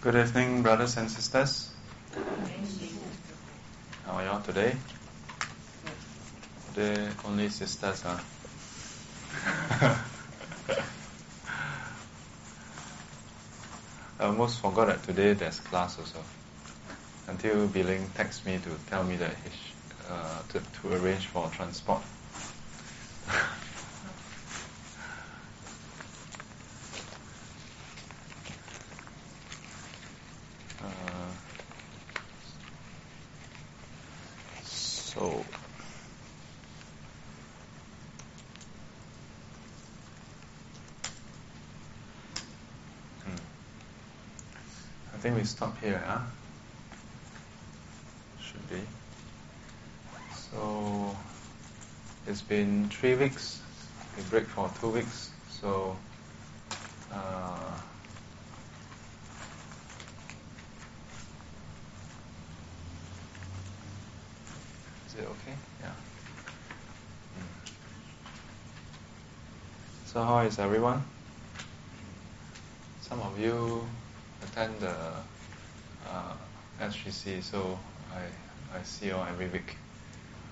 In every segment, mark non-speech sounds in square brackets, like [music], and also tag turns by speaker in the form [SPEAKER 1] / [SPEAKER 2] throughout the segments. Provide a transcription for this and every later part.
[SPEAKER 1] Good evening, brothers and sisters. How are y'all today? Today, only sisters, huh? [laughs] I almost forgot that today there's class also. Until Billing texted me to tell me that he uh, to, to arrange for transport. Uh, so, hmm. I think we stop here, huh? Should be. So, it's been three weeks. We break for two weeks. So, uh, is it okay? Yeah. Hmm. So, how is everyone? Some of you attend the uh, SGC, so I, I see you every week.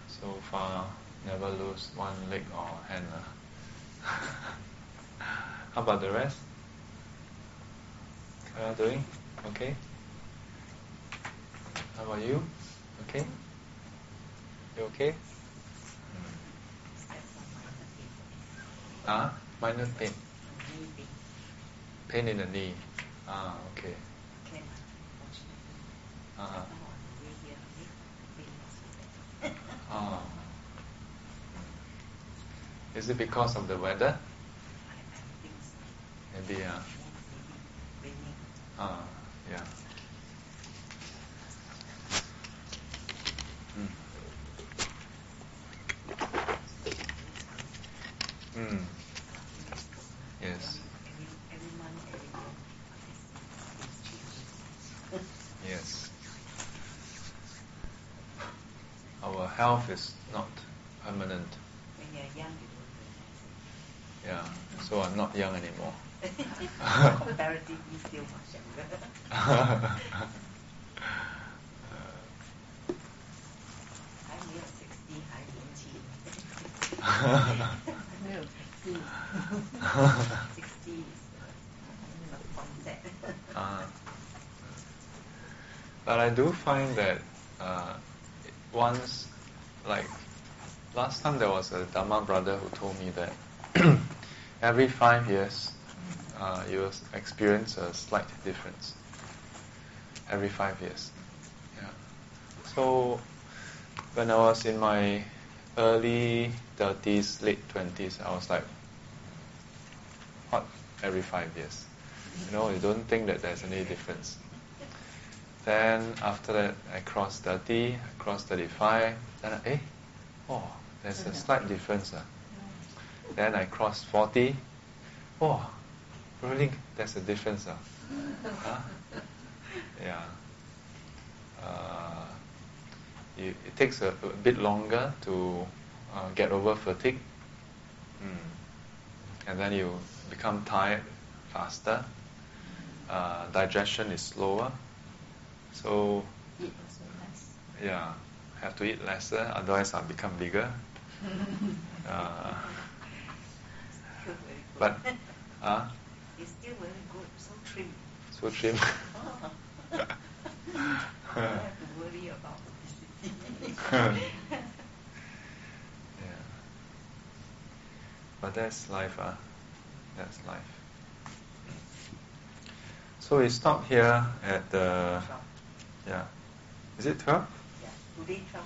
[SPEAKER 1] So far, never lose one leg or hand. ah. [laughs] How about the rest? How are you doing? Okay? How about you? Okay? You okay? Ah, minor pain. Pain in the knee. Ah, okay. Uh-huh. Ah. Is it because of the weather? I do find that uh, once, like last time, there was a Dharma brother who told me that [clears throat] every five years uh, you will experience a slight difference. Every five years. Yeah. So when I was in my early 30s, late 20s, I was like, what? Every five years? You know, you don't think that there's any difference. Then after that, I crossed 30, I crossed 35. Then, I, eh, oh, there's a slight difference. ah. Then I cross 40. Oh, really, there's a difference. ah. Huh? Yeah. Uh, you, it takes a, a bit longer to uh, get over fatigue. Mm. And then you become tired faster. Uh, digestion is slower. So, yeah, have to eat lesser, otherwise I'll become bigger. [laughs] Uh, [laughs] but, uh,
[SPEAKER 2] it's still very good, so trim.
[SPEAKER 1] so trim. [laughs]
[SPEAKER 2] Don't have to worry about obesity.
[SPEAKER 1] yeah. But that's life, ah. That's life. So we stop here at the, yeah. Is it 12?
[SPEAKER 2] yeah, today twelve.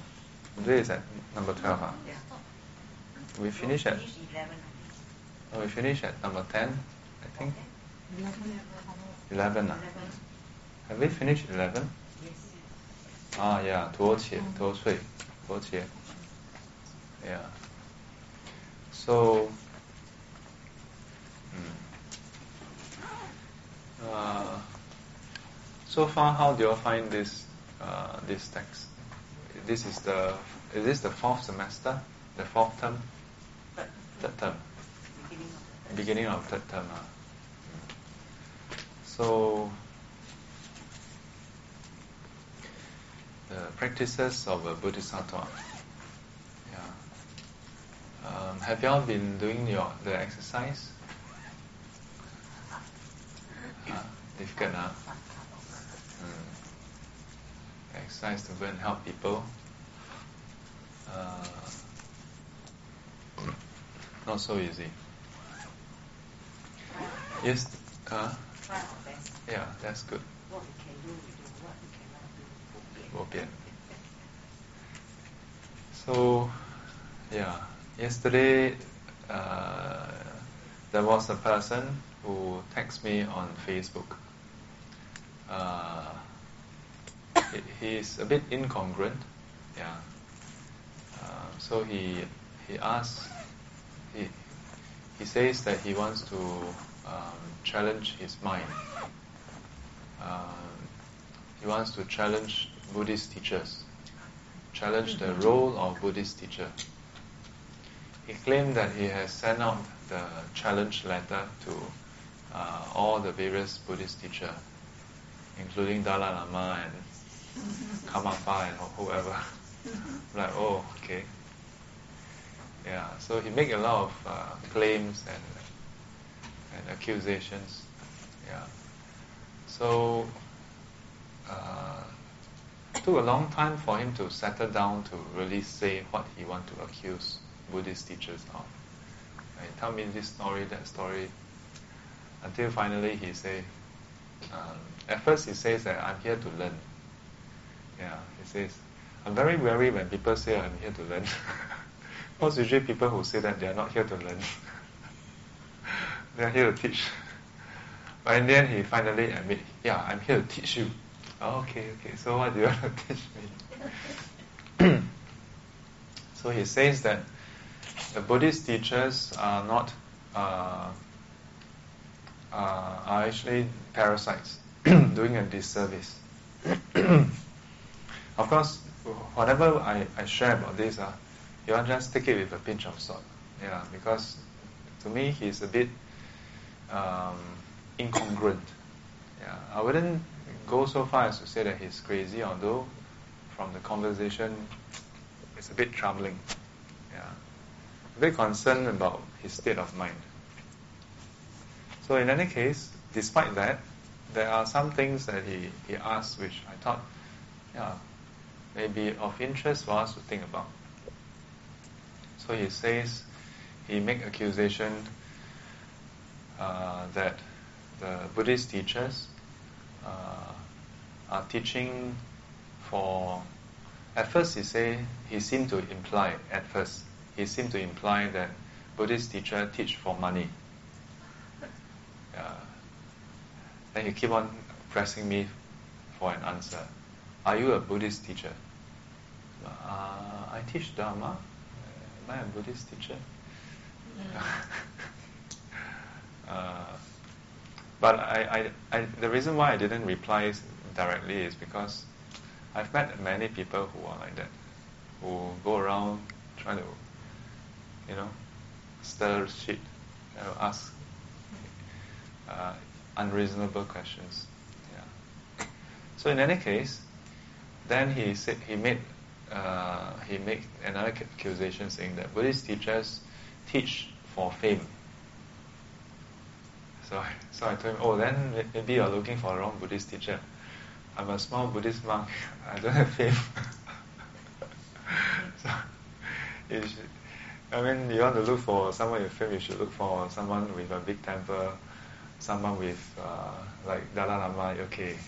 [SPEAKER 1] Today is at number 12, ah.
[SPEAKER 2] Yeah.
[SPEAKER 1] We finish at,
[SPEAKER 2] Finish eleven, I
[SPEAKER 1] oh, we finish at number 10, I think.
[SPEAKER 2] think.
[SPEAKER 1] 11, ah.
[SPEAKER 2] Eleven.
[SPEAKER 1] Have we finished 11?
[SPEAKER 2] Yes.
[SPEAKER 1] Ah, yeah, 脱切,脱碎,脱切. Yeah. So, hmm. uh, so far, how do you find this uh, this text? This is the is this the fourth semester, the fourth term, third term,
[SPEAKER 2] beginning of
[SPEAKER 1] third term. ah. So, the practices of a Bodhisattva. Yeah. Um, have y'all been doing your the exercise? Uh, difficult, huh? Exercise to go and help people. Uh, not so easy. Yes. Uh, yeah, that's good.
[SPEAKER 2] What we can do, we do. What we cannot do.
[SPEAKER 1] So, yeah, yesterday uh, there was a person who texted me on Facebook. Uh, he, he's a bit incongruent, yeah. Uh, so he he asks, he he says that he wants to um, challenge his mind. Um, he wants to challenge Buddhist teachers, challenge the role of Buddhist teacher. He claimed that he has sent out the challenge letter to uh, all the various Buddhist teachers, including Dalai Lama and Karmapa and whoever. [laughs] like, oh, okay. Yeah, so he make a lot of uh, claims and and accusations. Yeah. So uh, took a long time for him to settle down to really say what he want to accuse Buddhist teachers of. And he tell me this story, that story, until finally he say, um, at first he says that I'm here to learn. Yeah, he says, I'm very wary when people say I'm here to learn. [laughs] Because usually people who say that they are not here to learn. [laughs] they are here to teach. But in the end he finally admit, yeah, I'm here to teach you. Oh, okay, okay, so what do you [laughs] want to teach me? [clears throat] so he says that the Buddhist teachers are not uh, uh, are actually parasites [clears throat] doing a disservice. [clears throat] of course, whatever I, I share about this, uh, you want just take it with a pinch of salt. Yeah, because to me he's a bit um, incongruent. Yeah, I wouldn't go so far as to say that he's crazy, although from the conversation it's a bit troubling. Yeah, a bit concerned about his state of mind. So in any case, despite that, there are some things that he, he asked which I thought, yeah, may be of interest for us to think about. So he says, he make accusation uh, that the Buddhist teachers uh, are teaching for. At first, he say he seemed to imply. At first, he seemed to imply that Buddhist teacher teach for money. Uh, then he keep on pressing me for an answer. Are you a Buddhist teacher? Uh, I teach Dharma. Am I a Buddhist teacher? [laughs] uh, but I, I, I, the reason why I didn't reply directly is because I've met many people who are like that, who go around trying to, you know, stir shit, you know, ask uh, unreasonable questions. Yeah. So in any case, then he said he made uh, he made another accusation saying that Buddhist teachers teach for fame. So, so I told him, oh, then maybe you're looking for a wrong Buddhist teacher. I'm a small Buddhist monk. [laughs] I don't have fame. [laughs] so, you should, I mean, you want to look for someone with fame, you should look for someone with a big temper, someone with, uh, like Dalai Lama, okay. [laughs]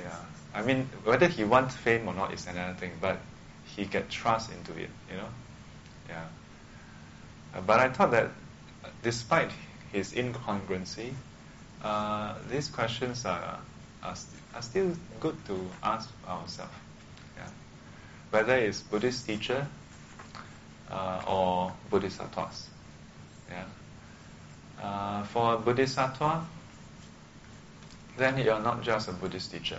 [SPEAKER 1] Yeah. I mean, whether he wants fame or not is another thing, but he get trust into it, you know. Yeah. Uh, but I thought that despite his incongruency, uh, these questions are, are, are, still good to ask ourselves. Yeah. Whether it's Buddhist teacher uh, or Bodhisattvas. Yeah. Uh, for a Bodhisattva, then you're not just a Buddhist teacher.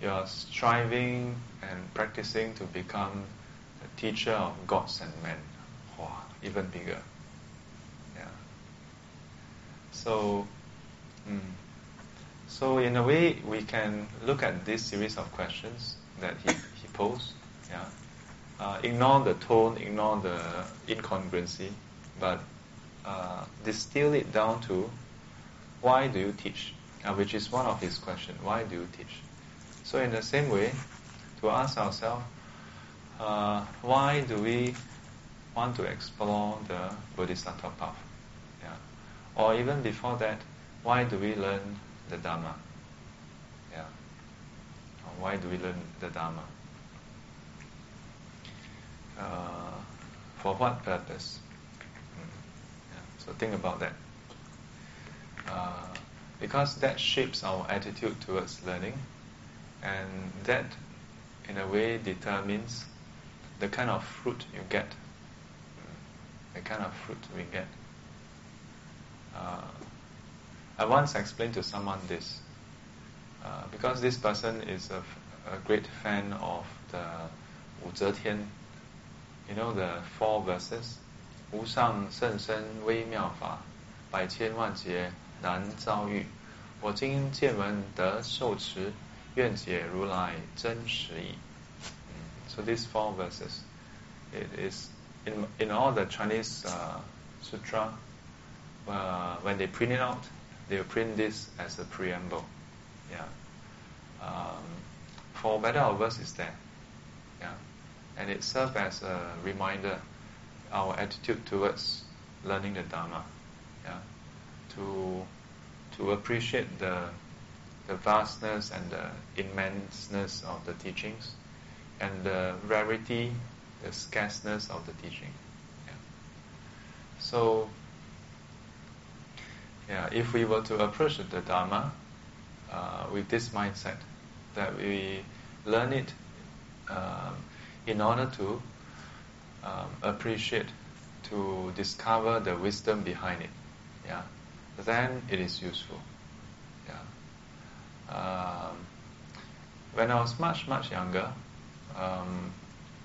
[SPEAKER 1] You're striving and practicing to become a teacher of gods and men. Wow, even bigger. Yeah. So, mm, so in a way, we can look at this series of questions that he, he posed. Yeah. Uh, ignore the tone, ignore the incongruency, but uh, distill it down to why do you teach? Uh, which is one of his questions. Why do you teach? So in the same way, to ask ourselves, uh, why do we want to explore the Bodhisattva path? Yeah. Or even before that, why do we learn the Dharma? Yeah. Or why do we learn the Dharma? Uh, for what purpose? Mm. Yeah. So think about that. Uh, because that shapes our attitude towards learning, and that, in a way, determines the kind of fruit you get. Mm. The kind of fruit we get. Uh, I once explained to someone this, uh, because this person is a, a, great fan of the Wu Zhe Tian, you know the four verses, 无上甚深微妙法，百千万劫难遭遇。我今见闻得受持， 愿解如来真实义。So these four verses, it is in in all the Chinese uh, sutra. Uh, when they print it out, they will print this as a preamble. Yeah. Um, for better or worse, is there. Yeah. And it serves as a reminder, our attitude towards learning the Dharma. Yeah. To to appreciate the the vastness and the immenseness of the teachings, and the rarity, the scarceness of the teaching. Yeah. So yeah, if we were to approach the Dharma uh, with this mindset, that we learn it um, in order to um, appreciate, to discover the wisdom behind it, yeah, then it is useful. Um, when I was much much younger, um,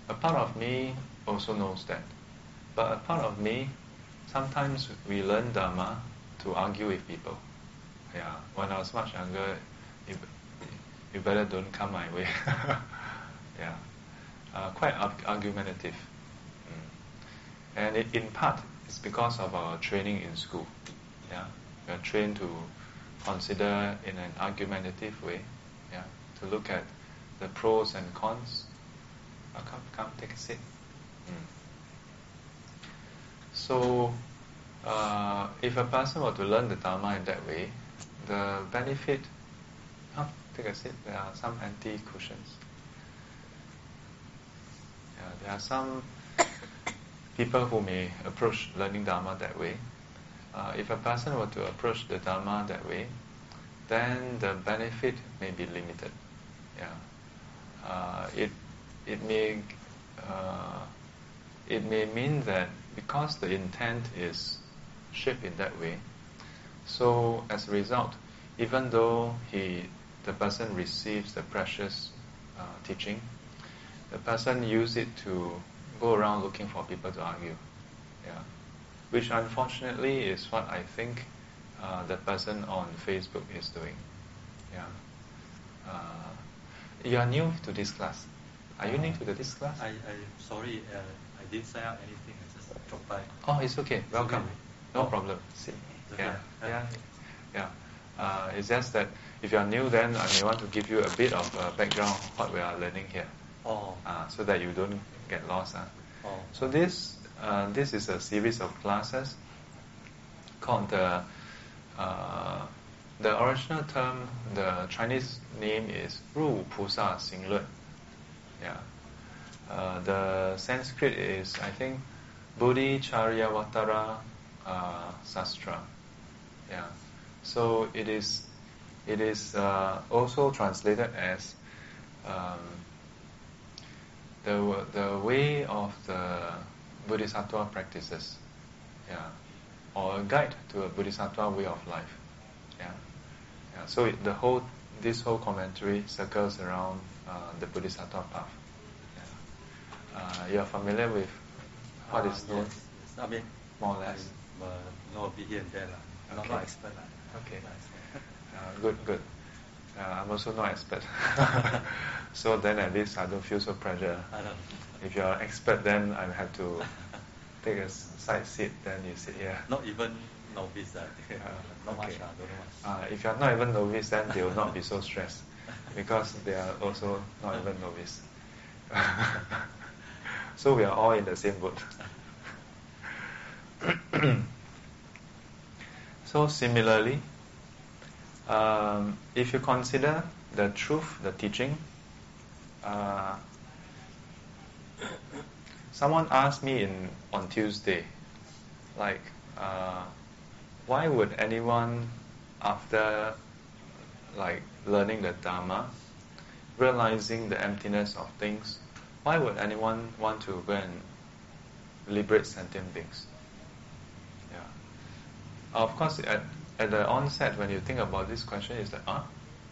[SPEAKER 1] a part of me also knows that, but a part of me, sometimes we learn Dharma to argue with people. Yeah, when I was much younger, you, you better don't come my way. [laughs] yeah, uh, quite argumentative. Mm. And it, in part, it's because of our training in school. Yeah, we are trained to consider in an argumentative way. Yeah, to look at the pros and cons. Oh, come, come, take a seat. Mm. So uh, if a person were to learn the Dharma in that way, the benefit, oh, take a seat, there are some anti cushions. Yeah, there are some [coughs] people who may approach learning Dharma that way. Uh, if a person were to approach the Dharma that way, then the benefit may be limited. Yeah, uh, it it may uh, it may mean that because the intent is shaped in that way. So as a result, even though he, the person receives the precious uh, teaching, the person use it to go around looking for people to argue. Yeah. Which unfortunately is what I think uh, the person on Facebook is doing. Yeah. Uh, you are new to this class. Are you new to this class?
[SPEAKER 3] I, I sorry, uh, I didn't sign up anything. I just dropped by.
[SPEAKER 1] Oh, it's okay. Welcome.
[SPEAKER 3] okay.
[SPEAKER 1] No problem. See. Yeah, yeah, yeah. Uh, it's just that if you are new, then I may want to give you a bit of uh, background what we are learning here,
[SPEAKER 3] Oh,
[SPEAKER 1] uh, so that you don't get lost. Uh.
[SPEAKER 3] oh,
[SPEAKER 1] So this uh, this is a series of classes called the uh, the original term. The Chinese name is Ru Pusa Xing Lun. Yeah. Uh, the Sanskrit is I think Bodhicharyavatara uh, Sastra. Yeah. So it is it is uh, also translated as um, the the way of the Bodhisattva practices. Yeah. Or a guide to a Bodhisattva way of life. Yeah. Yeah. So it, the whole this whole commentary circles around uh, the Bodhisattva path. Yeah. Uh, you are familiar with what
[SPEAKER 3] Ah,
[SPEAKER 1] is known
[SPEAKER 3] yes. I mean,
[SPEAKER 1] more or less.
[SPEAKER 3] Uh, know a bit here and there. Not,
[SPEAKER 1] Okay.
[SPEAKER 3] not expert.
[SPEAKER 1] Okay.
[SPEAKER 3] Not expert.
[SPEAKER 1] Uh, good, good. Uh, I'm also not expert. [laughs] so then at least I don't feel so pressure. If you're an expert, then I have to take a side seat, then you sit here.
[SPEAKER 3] Not even novice. [laughs]
[SPEAKER 1] Yeah, [laughs]
[SPEAKER 3] Not much,
[SPEAKER 1] okay.
[SPEAKER 3] uh, don't know much.
[SPEAKER 1] Uh, if you're not even novice, then they will not be so stressed because they are also not even novice. so we are all in the same boat. so similarly, um, if you consider the truth, the teaching, uh, someone asked me in on Tuesday, like, uh, why would anyone, after like learning the Dharma, realizing the emptiness of things, why would anyone want to go and liberate sentient beings? Yeah. Of course, at, at the onset, when you think about this question, is that, ah,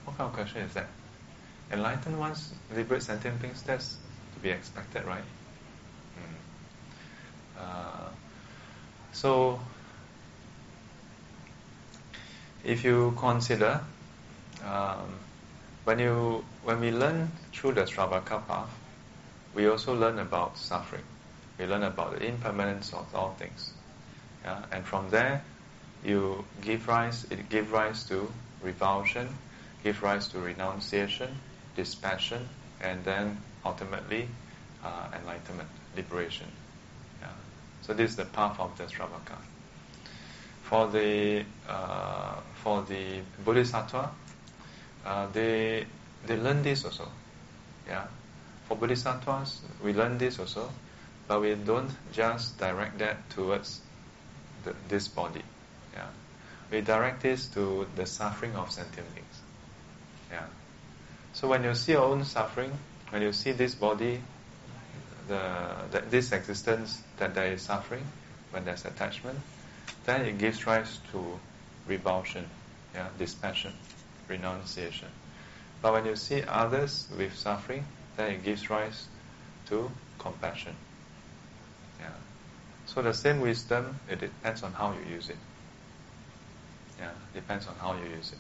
[SPEAKER 1] what kind of question is that? Enlightened ones liberate sentient beings, that's to be expected, right? Mm. Uh, so, if you consider um, when you when we learn through the Sravaka path, we also learn about suffering. We learn about the impermanence of all things. Yeah? And from there, you give rise. It give rise to revulsion, give rise to renunciation, dispassion, and then ultimately uh, enlightenment, liberation. Yeah? So this is the path of the Sravaka. For the uh, for the Bodhisattva, uh, they they learn this also. Yeah. For Bodhisattvas, we learn this also, but we don't just direct that towards the, this body. We direct this to the suffering of sentient beings. Yeah. So when you see your own suffering, when you see this body, the, the this existence that there is suffering, when there's attachment, then it gives rise to revulsion, yeah, dispassion, renunciation. But when you see others with suffering, then it gives rise to compassion. Yeah. So the same wisdom, it depends on how you use it. Yeah, depends on how you use it.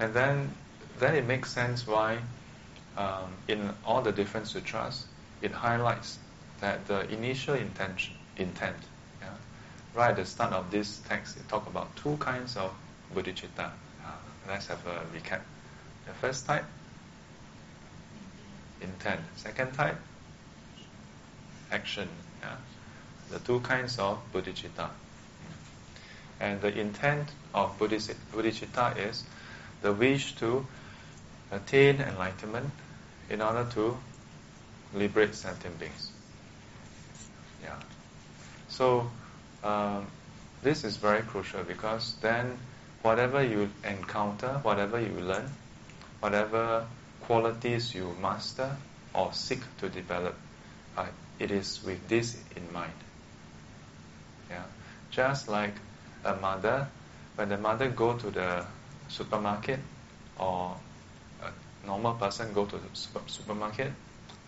[SPEAKER 1] And then, then it makes sense why um, in all the different sutras, it highlights that the initial intention, intent, yeah, right at the start of this text, it talk about two kinds of bodhicitta. Uh, let's have a recap. The first type, intent. Second type, action. Yeah? The two kinds of bodhicitta. And the intent of bodhici- bodhicitta is the wish to attain enlightenment in order to liberate sentient beings. Yeah. So um, this is very crucial because then whatever you encounter, whatever you learn, whatever qualities you master or seek to develop, uh, it is with this in mind. Yeah. Just like a mother, when the mother go to the supermarket or a normal person go to the super- supermarket,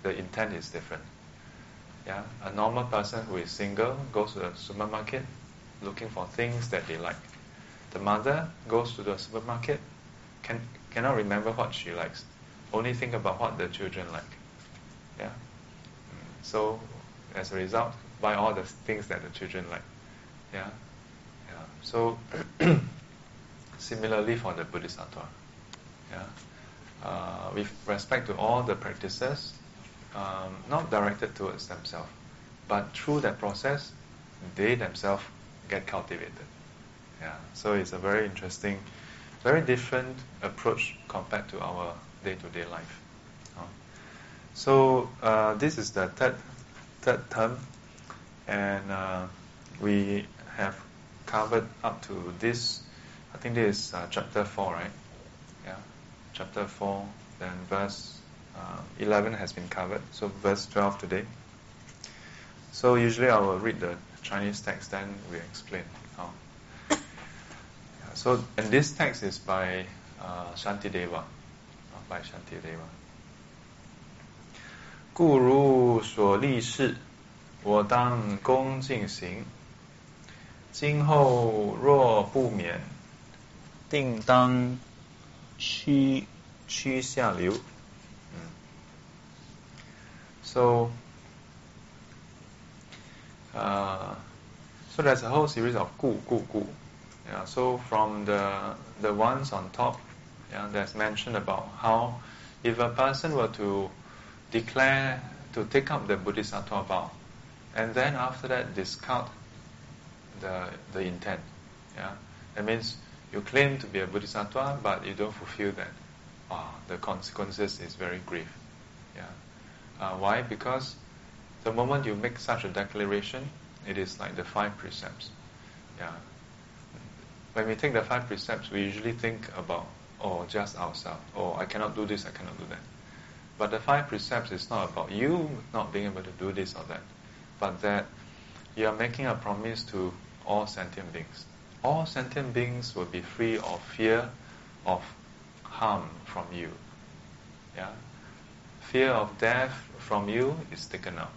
[SPEAKER 1] the intent is different. Yeah, a normal person who is single goes to the supermarket looking for things that they like. The mother goes to the supermarket, can cannot remember what she likes, only think about what the children like. Yeah. So as a result, buy all the things that the children like. Yeah. So [clears throat] similarly for the Bodhisattva. Yeah. Uh, with respect to all the practices, um, not directed towards themselves, but through that process, they themselves get cultivated. Yeah, so it's a very interesting, very different approach compared to our day-to-day life. So uh, this is the third third term, and uh, we have covered up to this. I think this is uh, chapter four, right? Yeah, chapter four. Then verse uh, eleven has been covered. So verse twelve today. So usually I will read the Chinese text, then we explain how. Yeah, [coughs] so and this text is by uh, Shantideva, uh, by Shantideva. 故如所立事，我当恭敬行。 今后若不免，定当趋趋下流。嗯，so so that's a whole series of gu gu gu. Yeah, so from the the ones on top, yeah, that's mentioned about how if a person were to declare to take up the Bodhisattva vow, and then after that discard the the intent, yeah, that means you claim to be a bodhisattva, but you don't fulfill that. Ah, the consequences is very grave. Yeah. Uh, why? Because the moment you make such a declaration, it is like the five precepts. Yeah. When we take the five precepts, we usually think about, oh, just ourselves. Oh, I cannot do this, I cannot do that. But the five precepts is not about you not being able to do this or that, but that you are making a promise to all sentient beings. All sentient beings will be free of fear of harm from you. Yeah? Fear of death from you is taken out.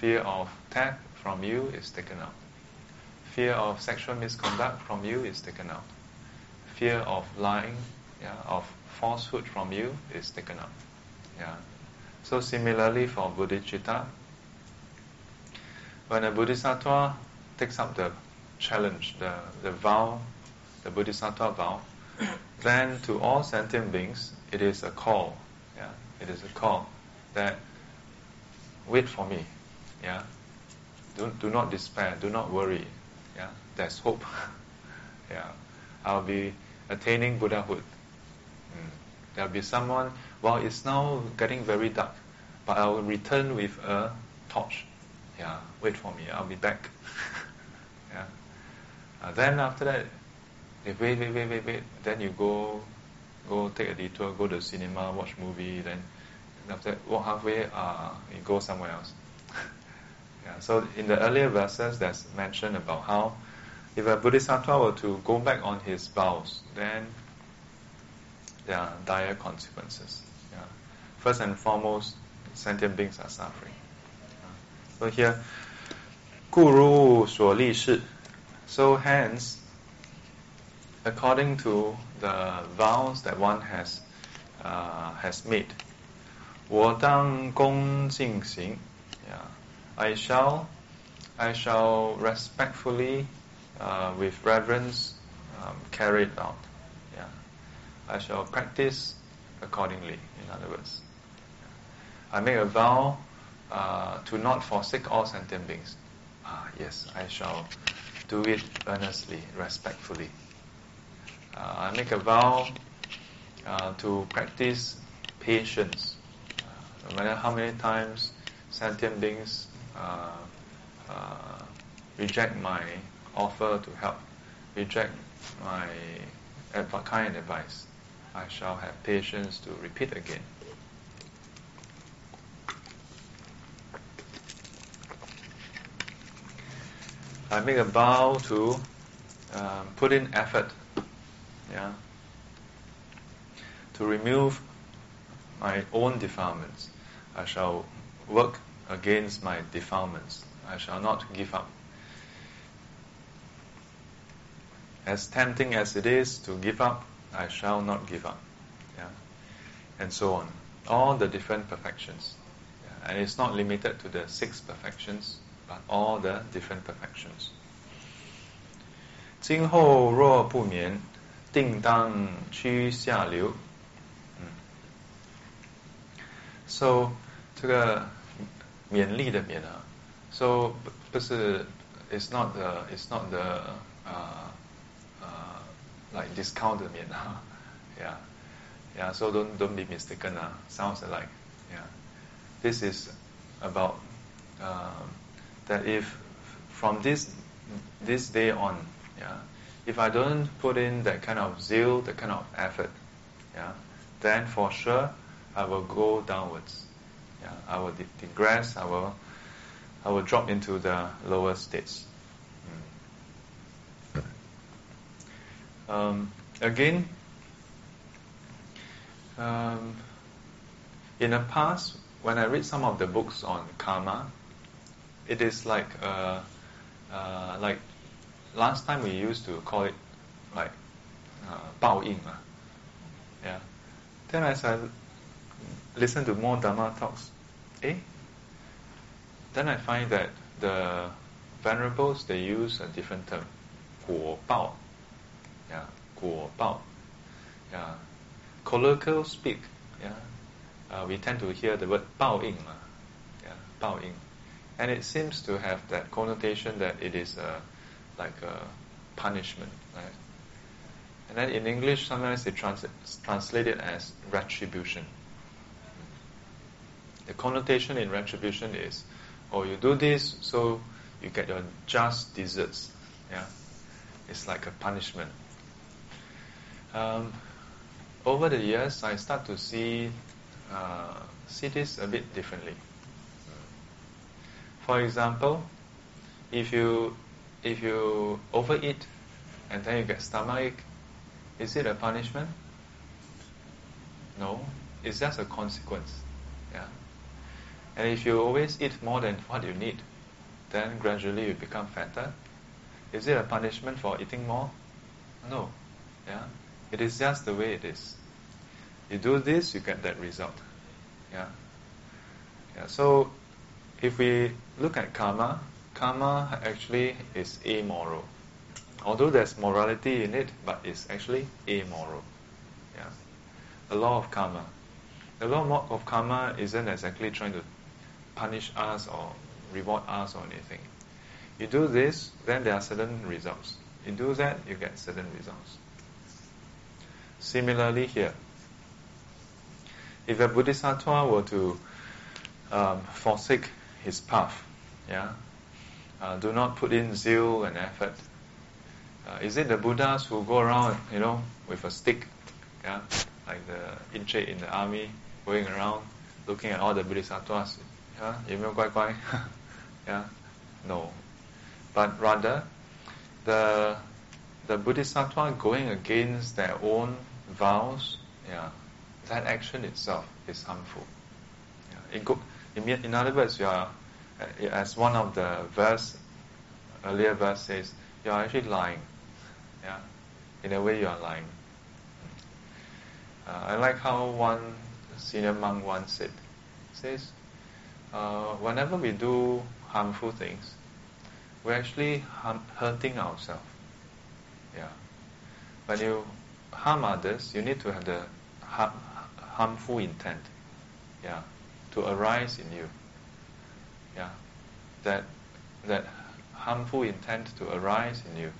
[SPEAKER 1] Fear of theft from you is taken out. Fear of sexual misconduct from you is taken out. Fear of lying, yeah, of falsehood from you is taken out. Yeah. So similarly for bodhicitta, when a bodhisattva takes up the challenge, the, the vow, the bodhisattva vow, then to all sentient beings it is a call. Yeah, it is a call that wait for me. Yeah, do, do not despair, do not worry. Yeah, there's hope. [laughs] yeah, I'll be attaining Buddhahood. Mm. There'll be someone. Well, it's now getting very dark, but I will return with a torch. Yeah, wait for me. I'll be back. [laughs] yeah. Uh, then after that, if wait, wait, wait, wait, wait, then you go, go take a detour, go to the cinema, watch movie, then after that walk halfway, uh, you go somewhere else. [laughs] yeah, so in the earlier verses, there's mention about how if a bodhisattva were to go back on his vows, then there are dire consequences. Yeah. First and foremost, sentient beings are suffering. So here, 故如所立是. So hence, according to the vows that one has uh, has made, 我当恭敬行. Yeah, I shall I shall respectfully, uh, with reverence, um, carry it out. Yeah, I shall practice accordingly. In other words, I make a vow uh, to not forsake all sentient beings. Ah, yes, I shall do it earnestly, respectfully. Uh, I make a vow uh, to practice patience. Uh, no matter how many times sentient beings uh, uh, reject my offer to help, reject my adv- kind advice, I shall have patience to repeat again. I make a vow to um, put in effort, yeah, to remove my own defilements. I shall work against my defilements. I shall not give up. As tempting as it is to give up, I shall not give up. Yeah, and so on. All the different perfections, yeah. and it's not limited to the six perfections all the different perfections. 今后若不眠，定当趋下流。嗯，so 这个勉励的勉啊，so 不不是，it's not the it's not the uh uh like discount 的勉啊，yeah yeah so don't don't be mistaken 啊，sounds like yeah this is about um that if from this this day on, yeah, if I don't put in that kind of zeal, that kind of effort, yeah, then for sure I will go downwards. Yeah, I will digress. I will I will drop into the lower states. Mm. Um, again, um, in the past, when I read some of the books on karma, it is like uh, uh, like last time we used to call it like uh, 报应 uh, Yeah. Then as I listen to more Dharma talks, eh? Then I find that the venerables they use a different term, 果报. Yeah, 果报. Yeah. Colloquial speak, yeah. Uh, we tend to hear the word 报应, yeah, 报应. and it seems to have that connotation that it is a, like a punishment, right? And then in English, sometimes they trans- translate it as retribution. The connotation in retribution is, oh, you do this, so you get your just deserts. Yeah, it's like a punishment. Um, over the years, I start to see uh, see this a bit differently. For example, if you if you overeat and then you get stomachache, is it a punishment? No, it's just a consequence. Yeah. And if you always eat more than what you need, then gradually you become fatter. Is it a punishment for eating more? No. Yeah. It is just the way it is. You do this, you get that result. Yeah. Yeah. So if we look at karma, karma actually is amoral. Although there's morality in it, but it's actually amoral. Yeah. The law of karma. The law of karma isn't exactly trying to punish us or reward us or anything. You do this, then there are certain results. You do that, you get certain results. Similarly here, if a bodhisattva were to um, forsake his path. Yeah? Uh, do not put in zeal and effort. Uh, is it the Buddhas who go around, you know, with a stick, yeah, like the Encik in the army, going around looking at all the bodhisattvas, yeah, [laughs] yeah, no. But rather, the the bodhisattva going against their own vows, yeah, that action itself is harmful. Yeah, it go, in, other words, you are, as one of the verse, earlier verse says, you are actually lying. Yeah, in a way you are lying. Uh, I like how one senior monk once said, says, uh, whenever we do harmful things, we're actually harm, hurting ourselves. Yeah. When you harm others, you need to have the harm, harmful intent. Yeah. To arise in you. Yeah. That that harmful intent to arise in you.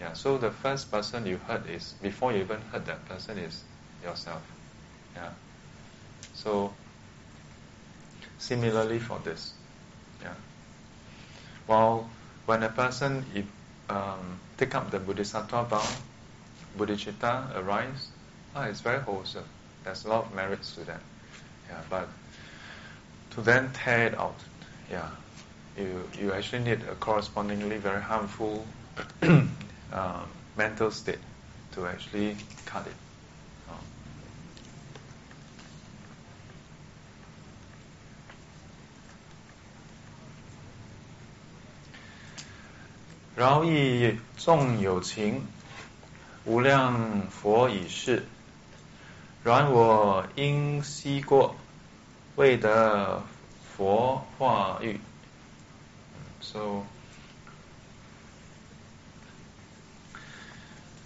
[SPEAKER 1] Yeah. So the first person you hurt is before you even hurt that person is yourself. Yeah. So similarly for this. Yeah. While when a person um, take up the bodhisattva vow, bodhicitta arise, oh, it's very wholesome. There's a lot of merits to that. Yeah, but Then tear it out, yeah, you you actually need a correspondingly very harmful um, mental state to actually cut it. 饶益众有情，无量佛已逝。然我因昔过，未得佛化育。So,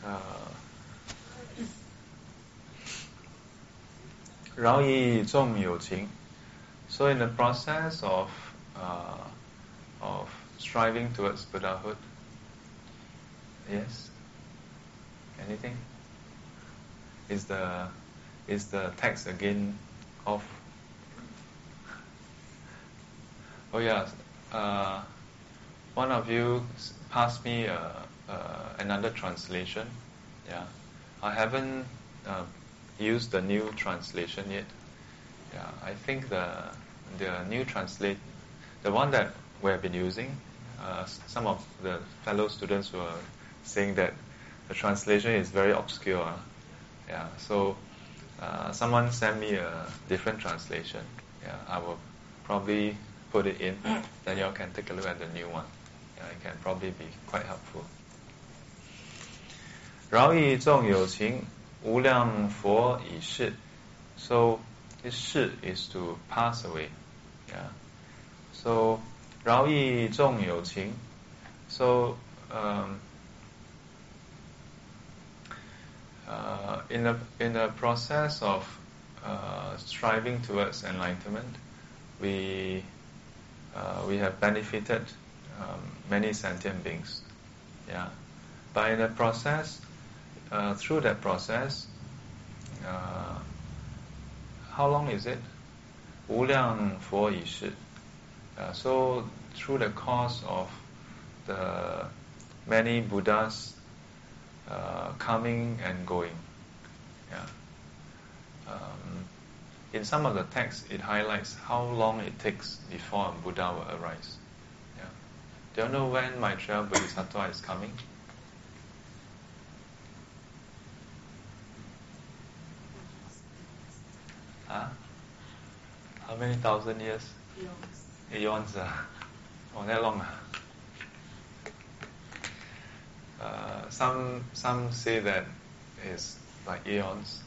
[SPEAKER 1] 呃，饶益众有情。So in the process of uh, of striving towards Buddhahood. Yes. Anything? Is the is the text again off? Oh yeah. Uh, one of you passed me uh, uh, another translation. Yeah. I haven't uh, used the new translation yet. Yeah. I think the the new translate the one that we have been using. Uh, some of the fellow students were saying that the translation is very obscure. Yeah, so uh, someone sent me a different translation. Yeah, I will probably put it in. then you all can take a look at the new one. Yeah, it can probably be quite helpful. 饶益众有情， 无量佛已逝. So this 逝 is to pass away. Yeah. So 饶益众有情. So um, uh, in the in the process of uh, striving towards enlightenment, we uh, we have benefited um, many sentient beings. Yeah, but in the process, uh, through that process, uh, how long is it? 无量佛已逝. Uh, so through the course of the many Buddhas uh, coming and going, yeah. Um, in some of the texts, it highlights how long it takes before a Buddha will arise. Yeah. Do you know when Maitreya Bodhisattva is coming? Huh? How many thousand years? Eons. Eons. Uh, oh, that long. Uh, some some say that it's like eons.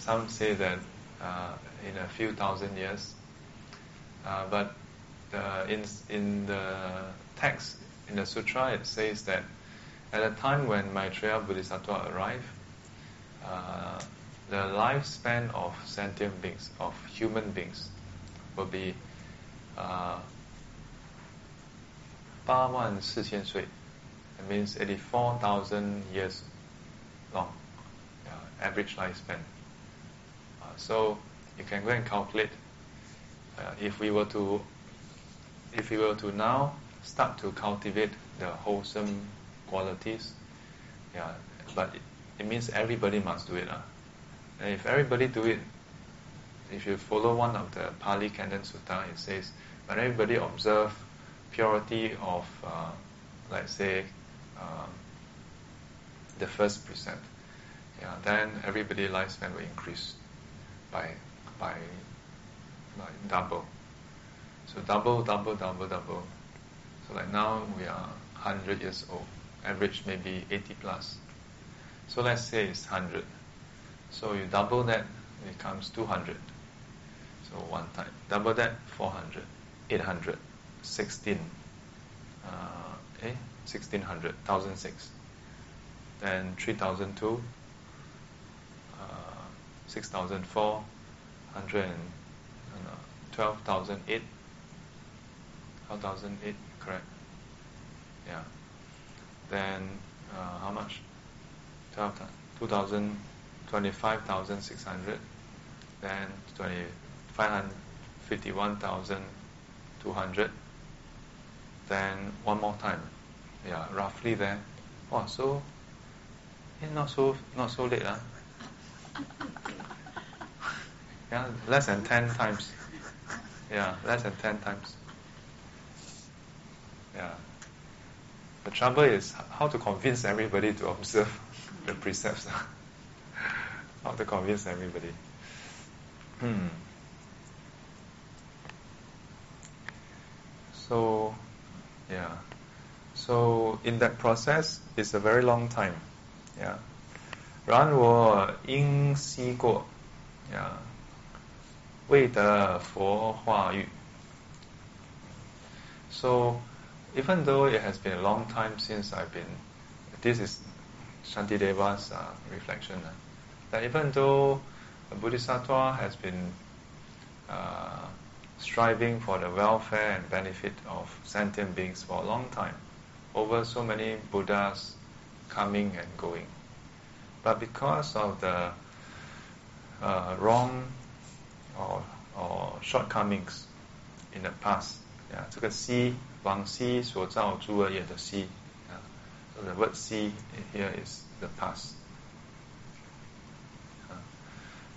[SPEAKER 1] Some say that uh, in a few thousand years. Uh, but uh, in, in the text, in the sutra, it says that at the time when Maitreya Bodhisattva arrived, uh, the lifespan of sentient beings, of human beings, will be uh, 84,000岁. That means 84,000 years long, uh, average lifespan. So you can go and calculate uh, if we were to if we were to now start to cultivate the wholesome qualities, yeah, but it, it means everybody must do it. Uh. And if everybody do it, if you follow one of the Pali Canon Sutta, it says, when everybody observe purity of, uh, let's say, um, the first precept, yeah, then everybody lifespan will increase by by like double. So double, double, double, double. So like now we are 100 years old. Average maybe 80 plus. So let's say it's 100. So you double that, it becomes 200. So one time. Double that, 400. 800. 16. Uh, eh? 1600. 1006. Then 3002. Uh, 6004. 12,008. 12,008, correct? Yeah. Then uh, how much? 12, 2000, 25,600. Then 551,200. Then one more time. Yeah, roughly there. Oh, so eh, not so not so late, huh? Yeah, less than 10 times. Yeah, less than 10 times. Yeah. The trouble is how to convince everybody to observe [laughs] the precepts. [laughs] how to convince everybody. Hmm. So, yeah. So in that process, it's a very long time. Yeah. 然我因昔过，yeah. 未得佛化育. So, even though it has been a long time since I've been, this is Shantideva's uh, reflection, uh, that even though Bodhisattva has been uh, striving for the welfare and benefit of sentient beings for a long time, over so many Buddhas coming and going. But because of the uh, wrong or or shortcomings in the past. Yeah, 这个西往昔所造诸恶业的西。Yeah, so the word 西 here is the past.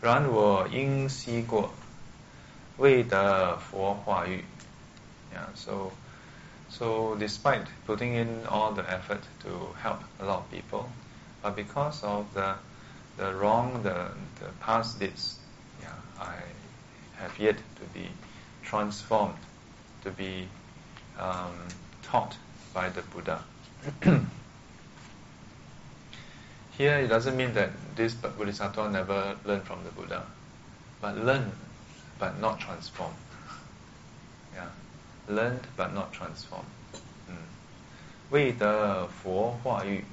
[SPEAKER 1] 然我因昔过，未得佛化育。Yeah, so so despite putting in all the effort to help a lot of people, but because of the the wrong, the the past deeds, yeah, I have yet to be transformed, to be um, taught by the Buddha. [clears throat] Here it doesn't mean that this Bodhisattva never learned from the Buddha, but learned but not transformed. Yeah, learned but not transformed. Mm. 为得佛化育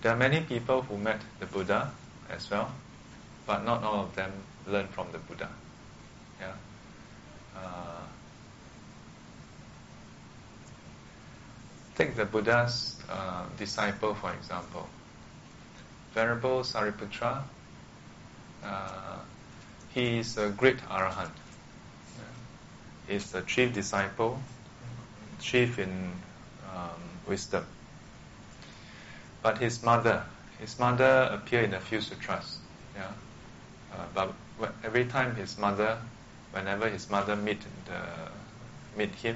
[SPEAKER 1] There are many people who met the Buddha as well, but not all of them learn from the Buddha. Yeah. Uh, take the Buddha's uh, disciple, for example. Venerable Sariputra, uh, he is a great arahant. Yeah. He's the chief disciple, chief in um, wisdom. But his mother, his mother appeared in a few sutras. Yeah. Uh, but every time his mother, whenever his mother meet the, meet him,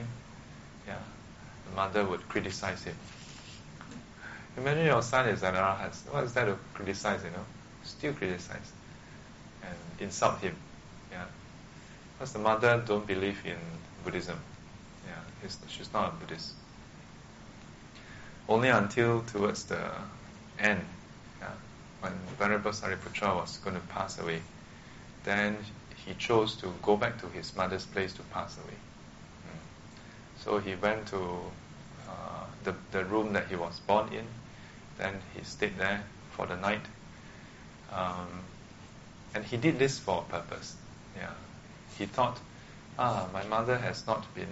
[SPEAKER 1] yeah, the mother would criticize him. Imagine your son is an arahant. What is that to criticize? You know, still criticize and insult him. Yeah, because the mother don't believe in Buddhism. Yeah, she's not a Buddhist only until towards the end, when Venerable Sariputra was going to pass away, then he chose to go back to his mother's place to pass away. Mm. So he went to uh, the, the room that he was born in, then he stayed there for the night. Um, and he did this for a purpose. Yeah. He thought, ah, my mother has not been,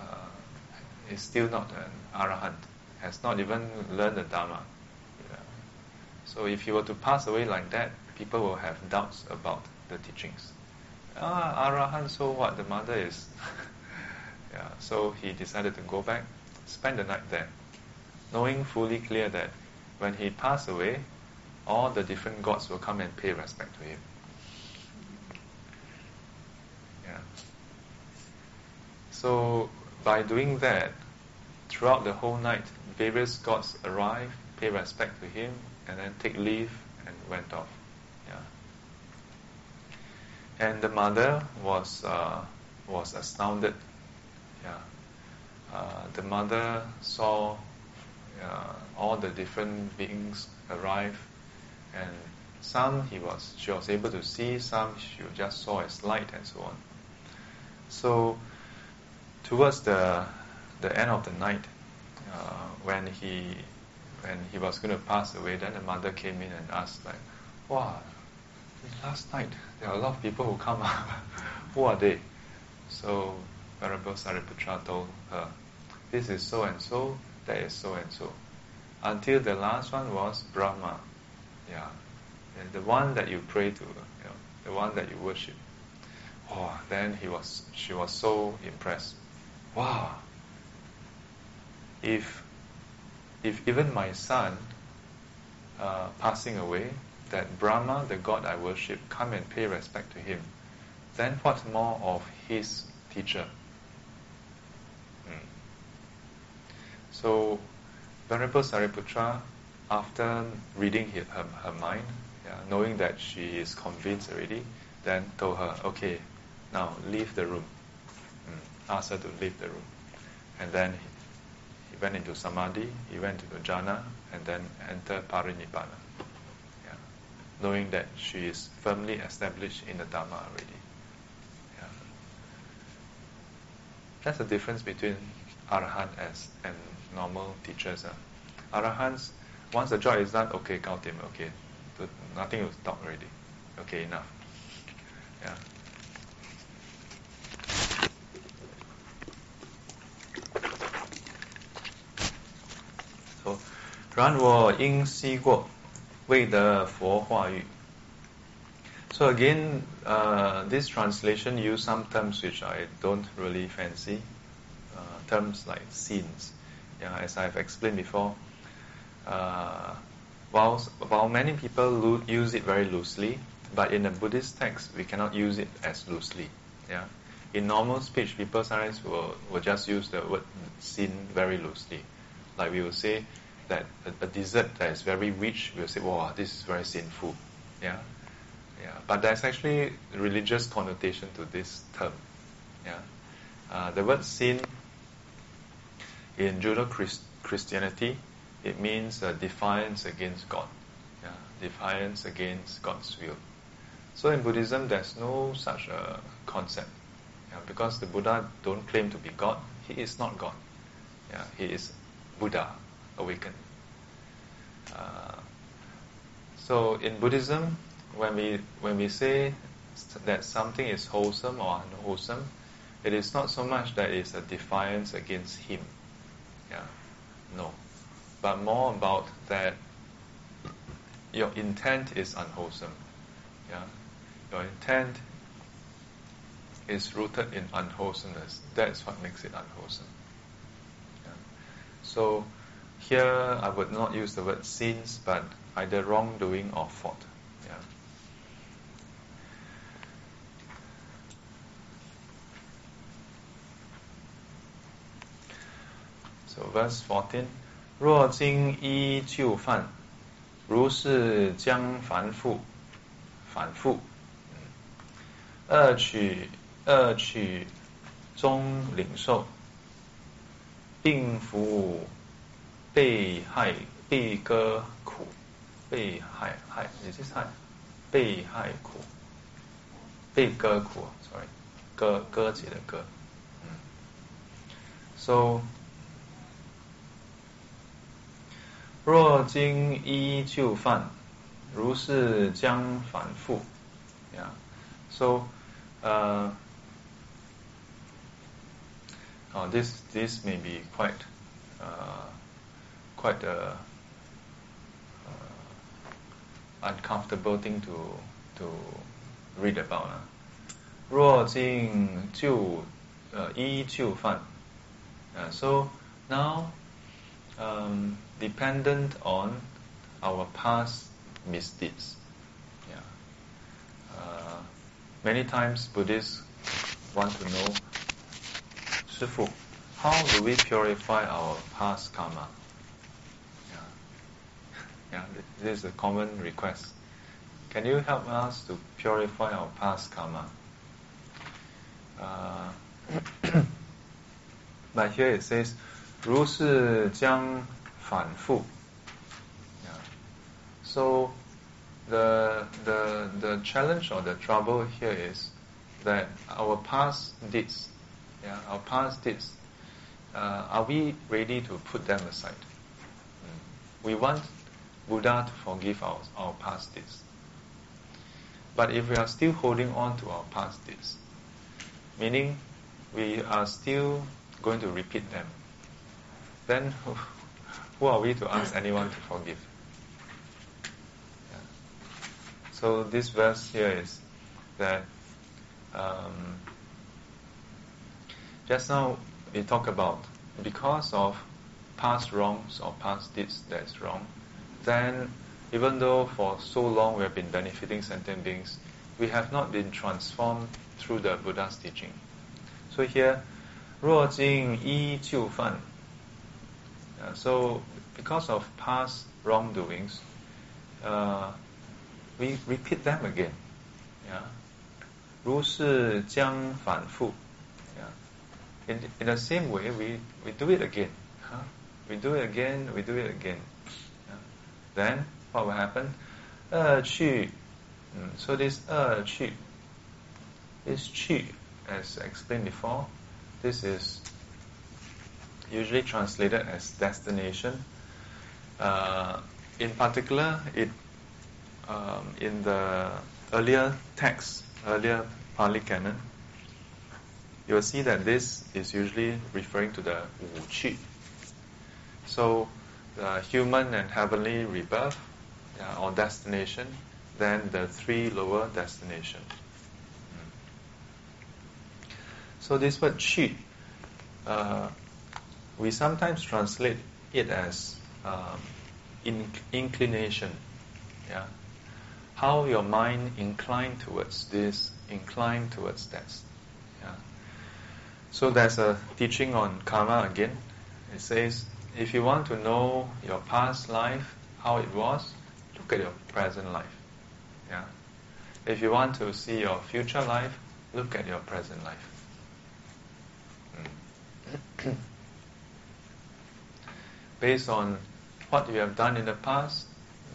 [SPEAKER 1] uh, is still not an arahant has not even learned the Dharma. So if he were to pass away like that, people will have doubts about the teachings. Ah, Arahant, so what? The mother is. [laughs] yeah. So he decided to go back, spend the night there, knowing fully clear that when he passed away, all the different gods will come and pay respect to him. Yeah. So by doing that, throughout the whole night, various gods arrive, pay respect to him, and then take leave and went off. Yeah. And the mother was uh, was astounded. Yeah. Uh, the mother saw uh, all the different beings arrive, and some he was she was able to see, some she just saw as light and so on. So towards the the end of the night, uh, when he when he was going to pass away, then the mother came in and asked like, "Wow, last night there are a lot of people who come. Up. [laughs] who are they?" So Venerable Sariputra told her, "This is so and so. That is so and so." Until the last one was Brahma, yeah, and the one that you pray to, you know, the one that you worship. Oh, then he was, she was so impressed. Wow, if if even my son uh, passing away, that Brahma, the god I worship, come and pay respect to him, then what more of his teacher? Hmm. So, Venerable Sariputra, after reading her, her, her mind, yeah, knowing that she is convinced already, then told her, okay, now leave the room. Mm. Asked her to leave the room. And then went into samadhi, he went into jhana, and then entered parinibbana. Yeah. Knowing that she is firmly established in the Dharma already. Yeah. That's the difference between arahant as and normal teachers. Uh. Arahants, once the job is done, okay, count him, okay. But nothing will stop already. Okay, enough. Yeah. 转我因昔过，未得佛化语。So again, uh, this translation use some terms which I don't really fancy, uh, terms like sins. Yeah, as I've explained before, uh, while while many people lo- use it very loosely, but in the Buddhist text we cannot use it as loosely. Yeah, in normal speech, people sometimes will will just use the word sin very loosely. Like we will say, that a, a dessert that is very rich, we'll say, wow, this is very sinful. Yeah? Yeah. But there's actually religious connotation to this term. Yeah? Uh, the word sin in Judeo Christianity it means uh, defiance against God. Yeah, defiance against God's will. So in Buddhism, there's no such a concept. Yeah, because the Buddha don't claim to be God. He is not God. Yeah, he is Buddha, awakened. Uh, so in Buddhism, when we when we say that something is wholesome or unwholesome, it is not so much that it's a defiance against him. Yeah, no, but more about that your intent is unwholesome. Yeah, your intent is rooted in unwholesomeness. That's what makes it unwholesome. Yeah. So here I would not use the word sins, but either wrongdoing or fault. Yeah. So verse 14. 若今依旧犯，如是将反复，反复，恶取恶取中领受，并服 被害被割苦，被害害也就是害，被害苦，被割苦，sorry，割割节的割，嗯，so 若今依旧犯，如是将反复，呀，so 呃，哦，this this maybe quite 呃。quite a uh, uncomfortable thing to to read about. Uh. 若今就呃依旧犯。Uh, so now um, dependent on our past misdeeds. Yeah. Uh, many times Buddhists want to know, Shifu, how do we purify our past karma? Yeah. Yeah, this is a common request. Can you help us to purify our past karma? Uh, [coughs] but here it says, 如是将反复. Yeah. So the the the challenge or the trouble here is that our past deeds, yeah, our past deeds, uh, are we ready to put them aside? Mm. We want Buddha to forgive our, our past deeds. But if we are still holding on to our past deeds, meaning we are still going to repeat them, then who are we to ask anyone to forgive? Yeah. So this verse here is that um, just now we talk about because of past wrongs or past deeds that's wrong, then even though for so long we have been benefiting sentient beings, we have not been transformed through the Buddha's teaching. So here, 若今依旧犯 uh, so, because of past wrongdoings, uh, we repeat them again. Yeah. 如是将反复. Yeah. In, in the same way, we, we do it again. Huh? We do it again, we do it again. Yeah. Then, what will happen? 恶趣. Mm, so this 恶趣, this 趣, as explained before, this is usually translated as destination. Uh, in particular, it um, in the earlier text, earlier Pali Canon, you will see that this is usually referring to the Wu Qi. So, the human and heavenly rebirth yeah, or destination, then the three lower destinations. Hmm. So this word qi, uh, we sometimes translate it as um, in, inclination. Yeah, how your mind inclined towards this, inclined towards that. Yeah. So there's a teaching on karma again. It says if you want to know your past life, how it was, look at your present life. Yeah. If you want to see your future life, look at your present life. Mm. [coughs] based on what you have done in the past,